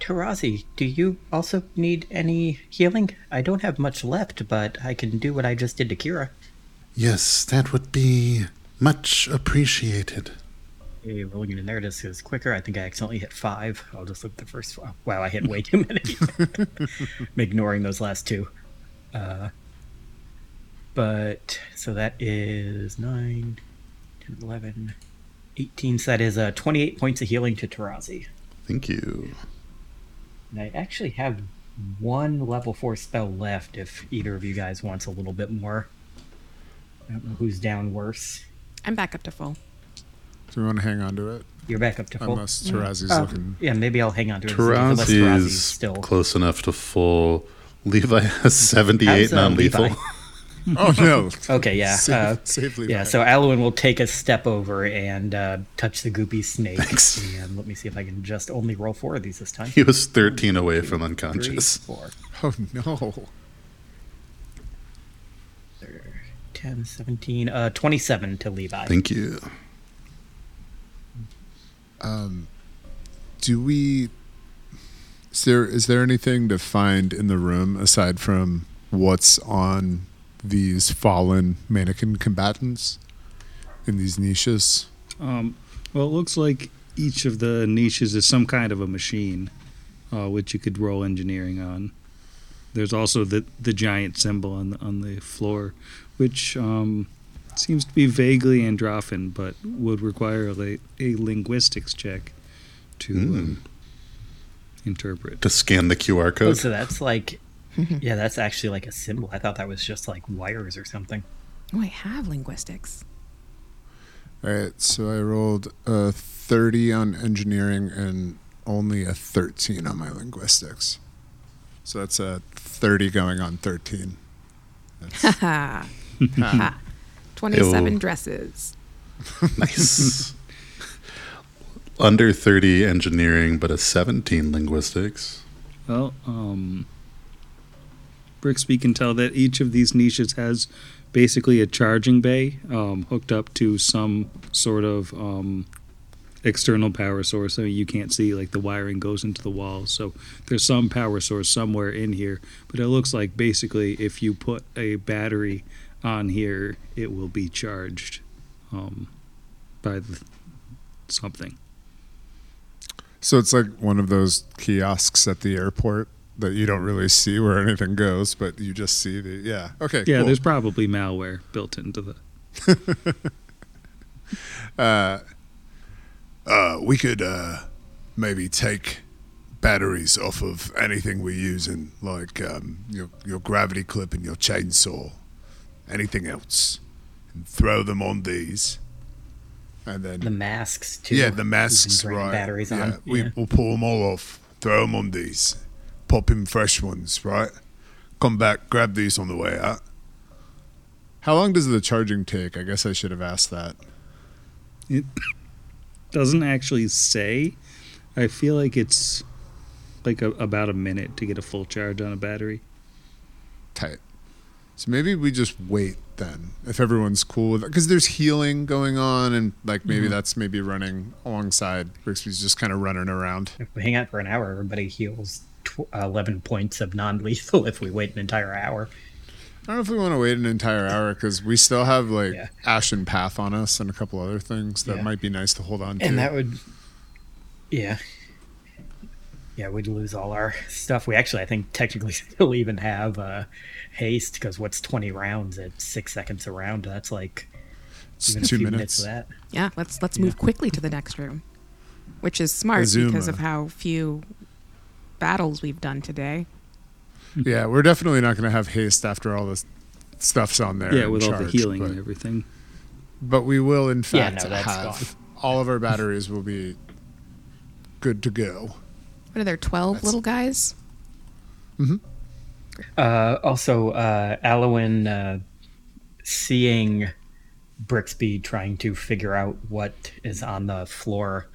Tarazi, do you also need any healing? I don't have much left, but I can do what I just did to Kira. Yes, that would be much appreciated. Hey, rolling in there this is quicker. I think I accidentally hit five. I'll just look at the first one. Wow, I hit way too many. [laughs] I'm ignoring those last two. Uh, but, so that is 9, 10, 11, 18. So that is uh, 28 points of healing to Tarazi. Thank you. And I actually have one level 4 spell left if either of you guys wants a little bit more. I don't know who's down worse. I'm back up to full. Do we want to hang on to it? You're back up to full. Unless Tarazi's Oh, looking. yeah, maybe I'll hang on to it unless Tarazi's Tarazi's still. close enough to full. Levi has 78 How's, uh, non lethal. [laughs] Oh, no. Okay, yeah. Save- uh, save Levi. yeah, so Alwyn will take a step over and uh, touch the goopy snake. Thanks. And let me see if I can just only roll four of these this time. He was 13 away from unconscious. Three, unconscious. four. Oh, no. 10, 17, uh, 27 to Levi. Thank you. Um, Do we. Is there is there anything to find in the room aside from what's on these fallen mannequin combatants in these niches? Um, well, it looks like each of the niches is some kind of a machine, uh, which you could roll engineering on. There's also the the giant symbol on the on the floor, which um, seems to be vaguely Androffan, but would require a, a linguistics check to um, interpret. To scan the QR Oh, code. so that's like, mm-hmm. yeah, that's actually like a symbol. I thought that was just like wires or something. Oh, I have linguistics. All right, so I rolled a 30 on engineering and only a 13 on my linguistics. So that's a 30 going on 13. That's, [laughs] Ha ha. [laughs] 27 Ew. dresses. [laughs] nice. Under 30 engineering, but a 17 linguistics. Well, um, Brixby can tell that each of these niches has basically a charging bay um, hooked up to some sort of um, external power source. So you can't see like the wiring goes into the wall. So there's some power source somewhere in here. But it looks like basically if you put a battery on here, it will be charged um, by the, something. So it's like one of those kiosks at the airport that you don't really see where anything goes, but you just see the. Yeah. Okay. Yeah, cool. there's probably malware built into the. [laughs] uh, uh, we could uh, maybe take batteries off of anything we're using, like um, your your gravity clip and your chainsaw, anything else, and throw them on these, and then The masks too. yeah, the masks, right? Batteries yeah, on. we yeah. will pull them all off, throw them on these, pop in fresh ones, right? Come back, grab these on the way out. How long does the charging take? I guess I should have asked that. It doesn't actually say. I feel like it's like a, about a minute to get a full charge on a battery. Tight. So maybe we just wait then, if everyone's cool with it, because there's healing going on, and like maybe mm-hmm. that's maybe running alongside. Brixby's just kind of running around. If we hang out for an hour, everybody heals tw- uh, 11 points of non-lethal [laughs] if we wait an entire hour. I don't know if we want to wait an entire hour because we still have like Yeah. Ashen Path on us and a couple other things that Yeah. might be nice to hold on to. And that would, yeah, yeah, we'd lose all our stuff. We actually, I think, technically [laughs] still even have uh, haste because what's twenty rounds at six seconds a round? That's like It's even a two few minutes. minutes of that. Yeah, let's let's move quickly to the next room, which is smart because of how few battles we've done today. Yeah, we're definitely not going to have haste after all this stuff's on there. yeah, and with all the healing but, and everything. but we will in Yeah, fact no, that's have all of our batteries will be good to go. What are there, 12 That's- little guys? Uh, also, uh, Alwyn uh, seeing Brixby trying to figure out what is on the floor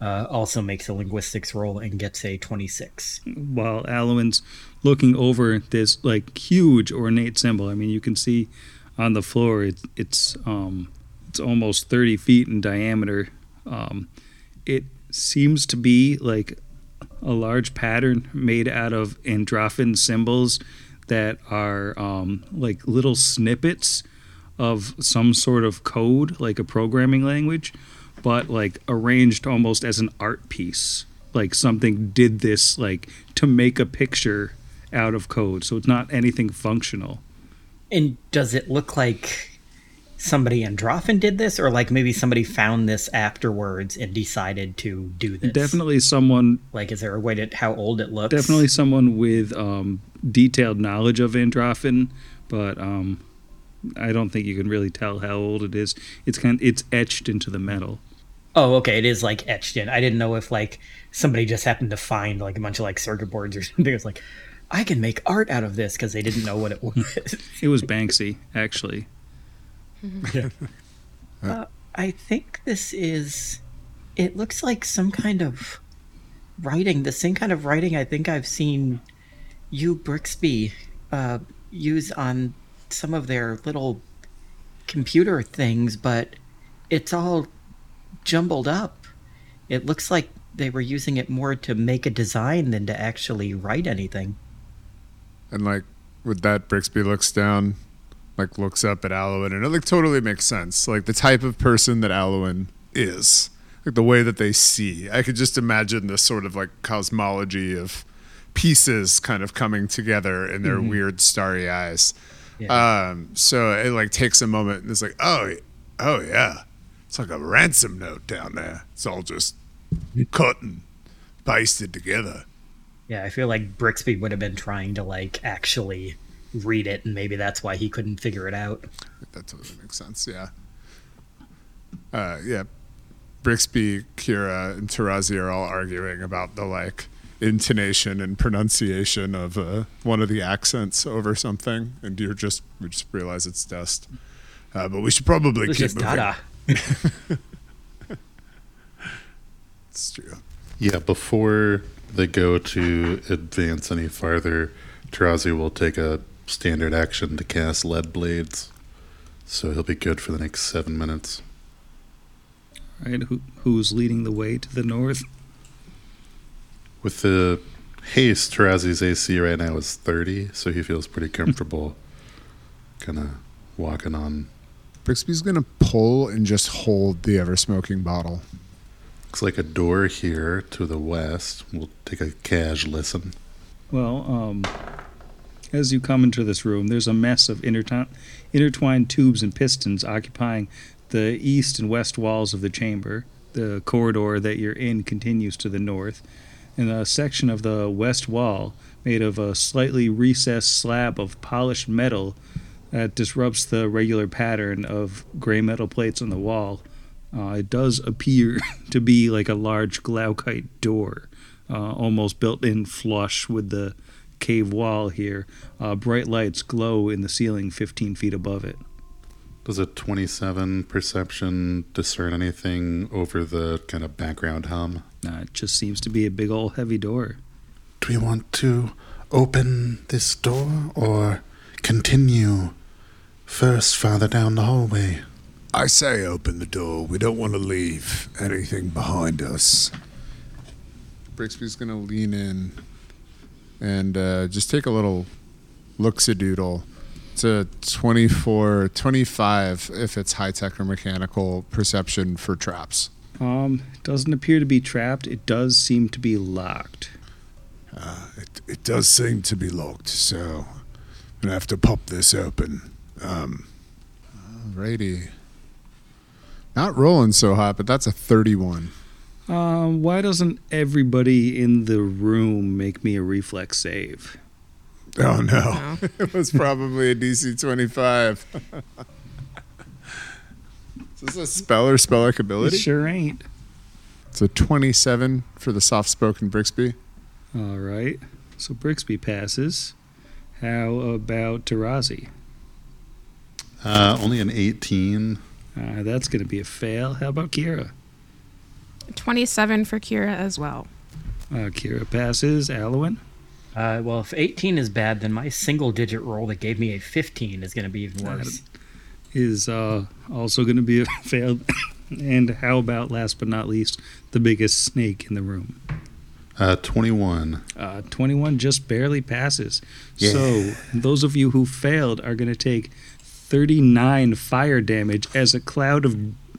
uh, also makes a linguistics roll and gets a 26. While Alwyn's looking over this like huge ornate symbol. I mean, you can see on the floor it's it's um it's almost 30 feet in diameter. Um, it seems to be like a large pattern made out of Androffan symbols that are um, like little snippets of some sort of code, like a programming language, but like arranged almost as an art piece. Like something did this like to make a picture out of code. So it's not anything functional. And does it look like somebody Androffan did this, or like maybe somebody found this afterwards and decided to do this? Definitely someone Like, is there a way to how old it looks? definitely someone with um, detailed knowledge of Androffan, but um, I don't think you can really tell how old it is. It's kind it's etched into the metal. Oh, okay. It is like etched in. I didn't know if like somebody just happened to find like a bunch of like circuit boards or [laughs] something. It's like, I can make art out of this because they didn't know what it [laughs] was. It was Banksy, actually. [laughs] uh, I think this is. It looks like some kind of writing. The same kind of writing I think I've seen you Brixby uh, use on some of their little computer things, but it's all jumbled up. It looks like they were using it more to make a design than to actually write anything. And like with that, Brixby looks down, like looks up at Alwyn, and it like totally makes sense. Like the type of person that Alwyn is, like the way that they see. I could just imagine this sort of like cosmology of pieces kind of coming together in their weird starry eyes. Yeah. Um, so it like takes a moment, and it's like, oh, oh yeah, it's like a ransom note down there. It's all just cut and pasted together. Yeah, I feel like Brixby would have been trying to like actually read it, and maybe that's why he couldn't figure it out. That totally makes sense. Yeah. Uh, yeah. Brixby, Kira, and Tarazi are all arguing about the like intonation and pronunciation of uh, one of the accents over something, and you're just we just realize it's dust. Uh, but we should probably It keep just moving. Dada. [laughs] It's true. Yeah, before they go to advance any farther, Tarazi will take a standard action to cast Lead Blades. So he'll be good for the next seven minutes. Right? Who, who's leading the way to the north? With the haste, Tarazi's AC right now is 30, so he feels pretty [laughs] comfortable kind of walking on. Brixby's gonna pull and just hold the ever smoking bottle. Looks like a door here to the west. We'll take a cash listen. Well, um, as you come into this room, there's a mess of intertwi- intertwined tubes and pistons occupying the east and west walls of the chamber. The corridor that you're in continues to the north, and a section of the west wall, made of a slightly recessed slab of polished metal that disrupts the regular pattern of gray metal plates on the wall. Uh, it does appear [laughs] to be like a large glaucite door, uh, almost built in flush with the cave wall here. Uh, bright lights glow in the ceiling 15 feet above it. Does a 27 perception discern anything over the kind of background hum? Uh, it just seems to be a big old heavy door. Do we want to open this door or continue first farther down the hallway? I say open the door. We don't want to leave anything behind us. Brixby's gonna lean in and uh, just take a little. It's a 24, 25 if it's high-tech or mechanical perception for traps. Um, it doesn't appear to be trapped. It does seem to be locked. It, it does seem to be locked, so I'm gonna have to pop this open. Um, alrighty. Not rolling so hot, but that's a 31. Um, why doesn't everybody in the room make me a reflex save? Oh no. No. [laughs] it was probably a DC 25. [laughs] Is this a spell or spell like It ability? sure ain't. It's a 27 for the soft spoken Brixby. All right. So Brixby passes. How about Tarazi? Uh, only an 18. Uh, that's going to be a fail. How about Kira? 27 for Kira as well. Uh, Kira passes. Alwyn? Uh, well, if 18 is bad, then my single digit roll that gave me a 15 is going to be even worse. is uh, also going to be a [laughs] fail. and how about, last but not least, the biggest snake in the room? Uh, 21. Uh, 21 just barely passes. Yeah. So, those of you who failed are going to take 39 fire damage as a cloud of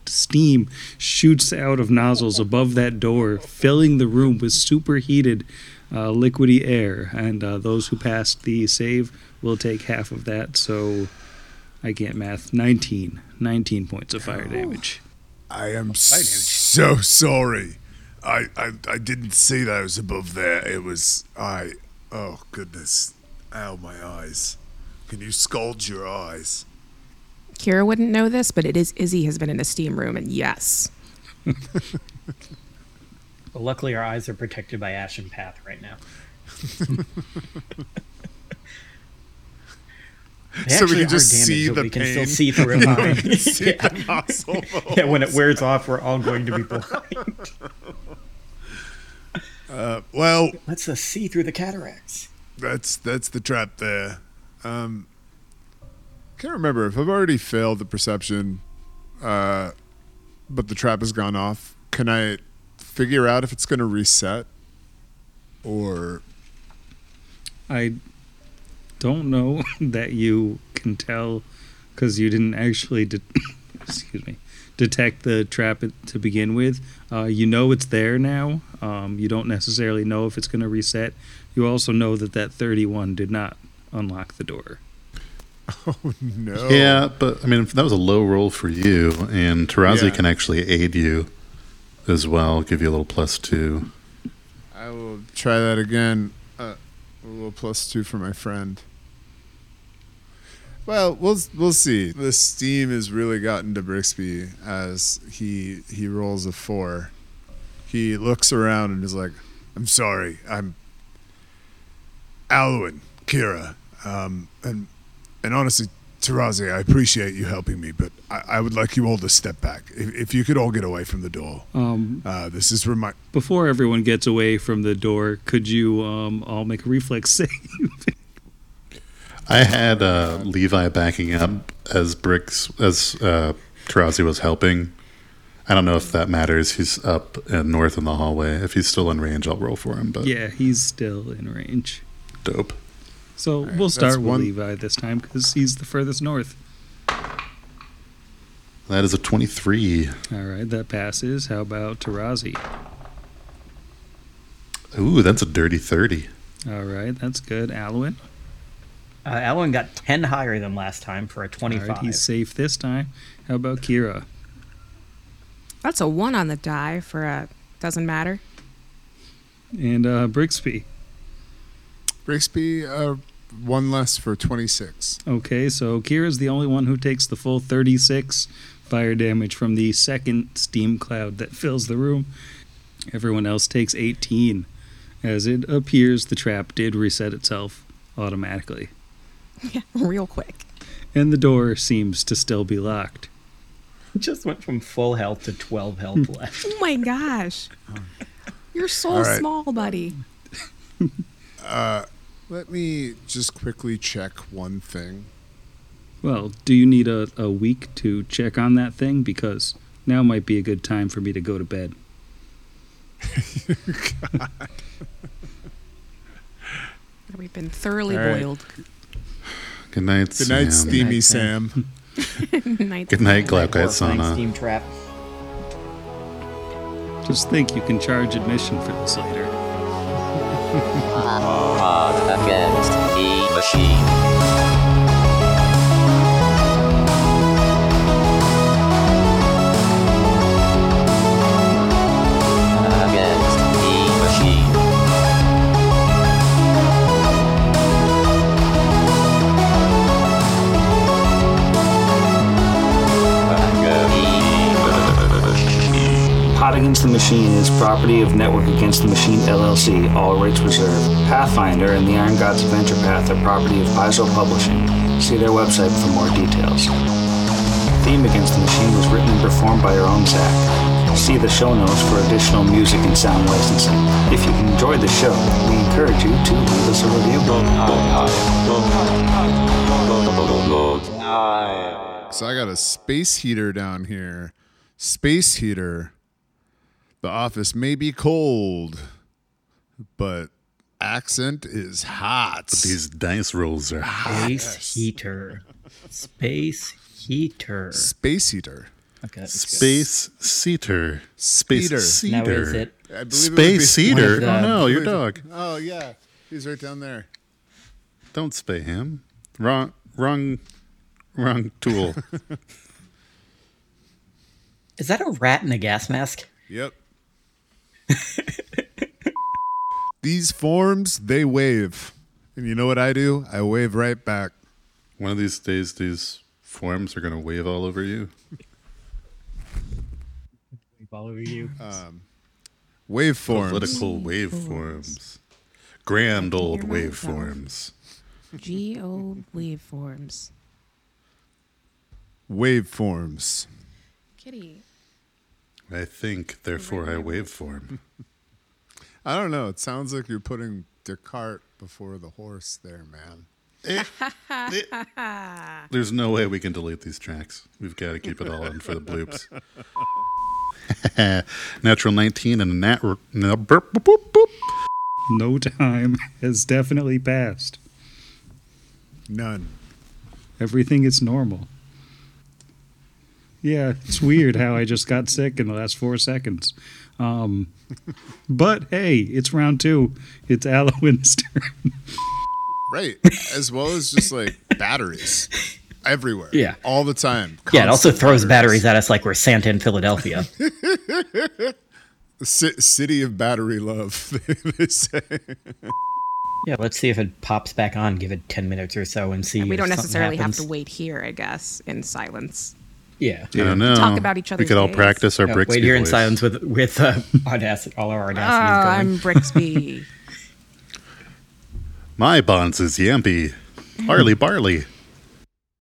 steam shoots out of nozzles above that door, filling the room with superheated uh, liquidy air. And uh, those who passed the save will take half of that. So, I can't math. 19. 19 points of fire damage. I am so sorry. I, I I didn't see those above there. It was I. Oh goodness! Ow, my eyes. Can you scald your eyes? Kira wouldn't know this, but it is Izzy has been in a steam room, and yes. [laughs] Well, luckily, our eyes are protected by Ashen Path right now. [laughs] So we can just damaged, see but the we can pain. still see through it. [laughs] See yeah. the yeah, when it wears off, we're all going to be blind. Uh, well, Let's uh, see through the cataracts. that's that's the trap there. Um, can't remember if I've already failed the perception, uh, but the trap has gone off. Can I figure out if it's going to reset or I don't know [laughs] that you can tell because you didn't actually de- [coughs] excuse me detect the trap to begin with. Uh, you know it's there now. Um, you don't necessarily know if it's going to reset. You also know that that 31 did not unlock the door. [laughs] no? Yeah, but I mean, that was a low roll for you, and Tarazi Yeah. can actually aid you as well, give you a little plus two. I will try that again. Uh, a little plus two for my friend. Well, we'll we'll see. The steam has really gotten to Brixby as he he rolls a four. He looks around and is like, "I'm sorry. I'm Alwyn, Kira, um, and and honestly, Tarazi, I appreciate you helping me, but I, I would like you all to step back. If, if you could all get away from the door. Um, Uh, this is remind. before everyone gets away from the door, could you um, all make a reflex [laughs] save? I had uh, Levi backing up as Bricks as uh, Tarazi was helping. I don't know if that matters. He's up and north in the hallway. If he's still in range, I'll roll for him. But yeah, he's still in range. dope. So right, we'll start with one- Levi this time because he's the furthest north. That is a twenty-three. All right, that passes. How about Tarazi? Ooh, that's a dirty thirty. All right, that's good. Alwyn? Uh, Alan got 10 higher than last time for a All 25. right, he's safe this time. How about Kira? That's a one on the die for a doesn't matter. And uh, Brixby. Brixby, uh, one less for 26. Okay, so Kira's the only one who takes the full 36 fire damage from the second steam cloud that fills the room. Everyone else takes 18. As it appears, the trap did reset itself automatically, Yeah, [laughs] real quick. and the door seems to still be locked. Just went from full health to 12 health hmm. left. Oh my gosh. [laughs] You're so All right. small, buddy. [laughs] Uh, Let me just quickly check one thing. Well, do you need a, a week to check on that thing? Because now might be a good time for me to go to bed. [laughs] We've been thoroughly All right. boiled. Good night. Good night, Sam. Steamy night, Sam. [laughs] Night. Good night, Glaukite Horrifying Sauna. Steam trap. Just think you can charge admission for this later. Pod Against the Machine. Pod Against the Machine is property of Network Against the Machine LLC, all rights reserved. Pathfinder and the Iron Gods Adventure Path are property of Paizo Publishing. See their website for more details. Theme Against the Machine was written and performed by our own Zak. See the show notes for additional music and sound licensing. If you enjoyed the show, we encourage you to leave us a review. So I got a space heater down here. Space heater. The office may be cold, but accent is hot. These dice rolls are hot. Space heater. Space heater. Space heater. Okay. Space Seater. Space Speeder. Cedar. Now is it? I believe it would be- Space Cedar. the- Oh no, your dog. Oh yeah, he's right down there. Don't spay him. Wrong, wrong, wrong tool. [laughs] Is that a rat in a gas mask? Yep. [laughs] These forms, they wave. And you know what I do? I wave right back. One of these days, these forms are gonna wave all over you. Follow you. Um, waveforms. Political waveforms. Grand old Hear myself. waveforms. G O waveforms. Waveforms. Kitty. I think, therefore, I waveform. [laughs] I don't know. It sounds like you're putting Descartes before the horse there, man. Eh. Eh. There's no way we can delete these tracks. We've got to keep it all in for the bloops. [laughs] Natural 19 and a nat. No, burp, boop, boop, boop. No time has definitely passed. None. Everything is normal. Yeah, it's weird how I just got sick in the last four seconds. Um, but hey, it's round two. It's Alwyn's [laughs] turn. Right. As well as just like batteries everywhere. Yeah. All the time. Yeah, it also throws batteries at us like we're Santa in Philadelphia. [laughs] C- city of battery love, [laughs] they say. yeah, let's see if it pops back on. Give it 10 minutes or so and see. We if don't something necessarily have to wait here, I guess, in silence. Yeah. I don't know. Talk about each other. We could all days. practice our No, Brixby wait here in silence with with uh, [laughs] audacity, all our Oh, audacity is going. I'm Brixby. [laughs] My bonds is Yampy. Harley Barley.